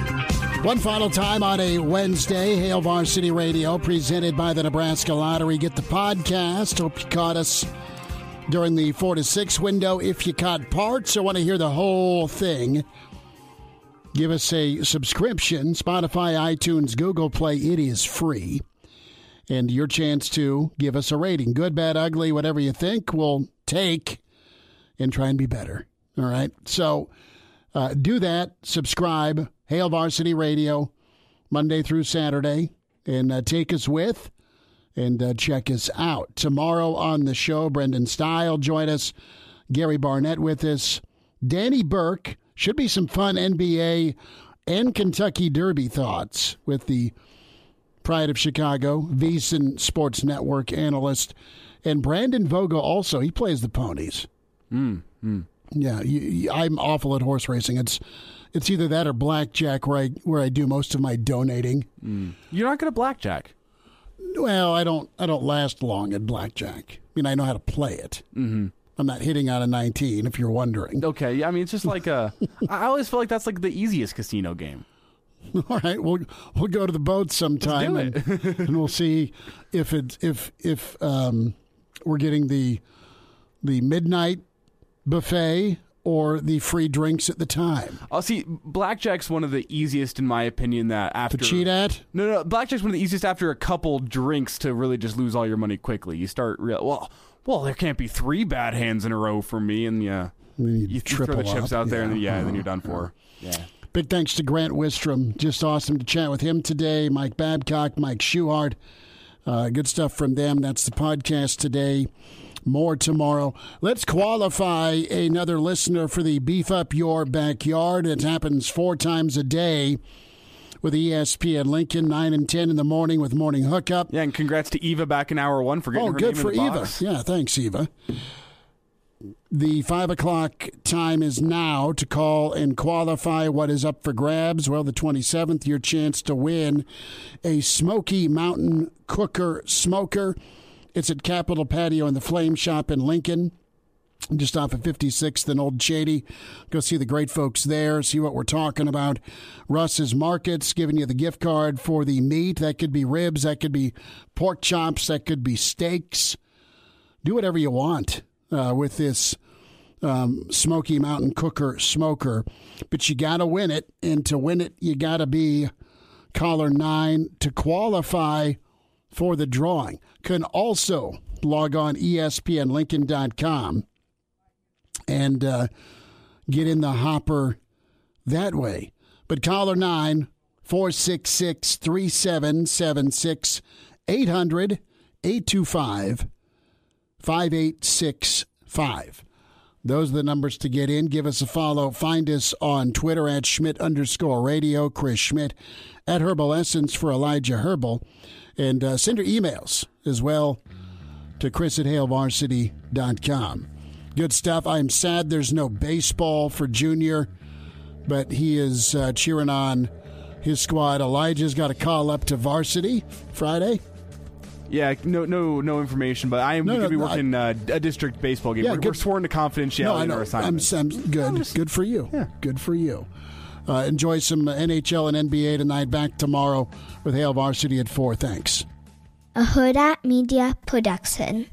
One final time on a Wednesday, Hail Varsity Radio, presented by the Nebraska Lottery. Get the podcast. Hope you caught us during the 4 to 6 window. If you caught parts or want to hear the whole thing, give us a subscription. Spotify, iTunes, Google Play. It is free. And your chance to give us a rating. Good, bad, ugly, whatever you think, we'll take and try and be better. All right. So uh, do that. Subscribe. Hail Varsity Radio, Monday through Saturday, and uh, take us with and uh, check us out. Tomorrow on the show, Brenden Stai join us, Gary Barnett with us, Danny Burke. Should be some fun NBA and Kentucky Derby thoughts with the Pride of Chicago, VSiN Sports Network analyst, and Brandon Vogel also. He plays the ponies. Mm, mm. Yeah, you, you, I'm awful at horse racing. It's it's either that or blackjack, where I where I do most of my donating. Mm. You're not good at blackjack. Well, I don't I don't last long at blackjack. I mean, I know how to play it. Mm-hmm. I'm not hitting on a 19, if you're wondering. Okay, yeah, I mean, it's just like *laughs* a. I always feel like that's like the easiest casino game. *laughs* All right, we'll we'll go to the boat sometime and, and we'll see if it if if um, we're getting the the midnight buffet or the free drinks at the time. I'll see. Blackjack's one of the easiest, in my opinion. That after To cheat at? No, no. Blackjack's one of the easiest after a couple drinks to really just lose all your money quickly. You start real well. Well, there can't be three bad hands in a row for me, and yeah, you, you throw the chips up, out there, and then, yeah. yeah, then you're done for. Yeah. Big thanks to Grant Wistrom. Just awesome to chat with him today. Mike Babcock, Mike Schuchart. Uh, good stuff from them. That's the podcast today. More tomorrow. Let's qualify another listener for the Beef Up Your Backyard. It happens four times a day with E ESPN Lincoln, 9 and 10 in the morning with Morning Hookup. Yeah, and congrats to Eva back in hour one for getting Oh, her good for Eva. box. Yeah, thanks, Eva. The five o'clock time is now to call and qualify what is up for grabs. Well, the 27th, your chance to win a Smoky Mountain Cooker Smoker. It's at Capitol Patio in the Flame Shop in Lincoln. Just off of 56th and Old Shady. Go see the great folks there, see what we're talking about. Russ's Markets giving you the gift card for the meat. That could be ribs, that could be pork chops, that could be steaks. Do whatever you want uh, with this um, Smoky Mountain Cooker Smoker. But you got to win it. And to win it, you got to be caller nine to qualify for the drawing. Can also log on espnlincoln.com and uh, get in the hopper that way. But caller 9 466 3776 800 825 5865. Those are the numbers to get in. Give us a follow. Find us on Twitter at Schmidt underscore radio, Chris Schmidt, at Herbal Essence for Elijah Herbal. And uh, send your emails as well to Chris at HailVarsity.com. Good stuff. I'm sad there's no baseball for Junior, but he is uh, cheering on his squad. Elijah's got a call up to varsity Friday. Yeah, no, no, no information. But I am No, going to be no, I- working uh, a district baseball game. Yeah, we're, good- we're sworn to confidentiality no, I in our I'm, assignments. I'm good. Good for you. Good for you. Uh, enjoy some NHL and NBA tonight. Back tomorrow with Hail Varsity at 4. Thanks. A Hurrdat Media Production.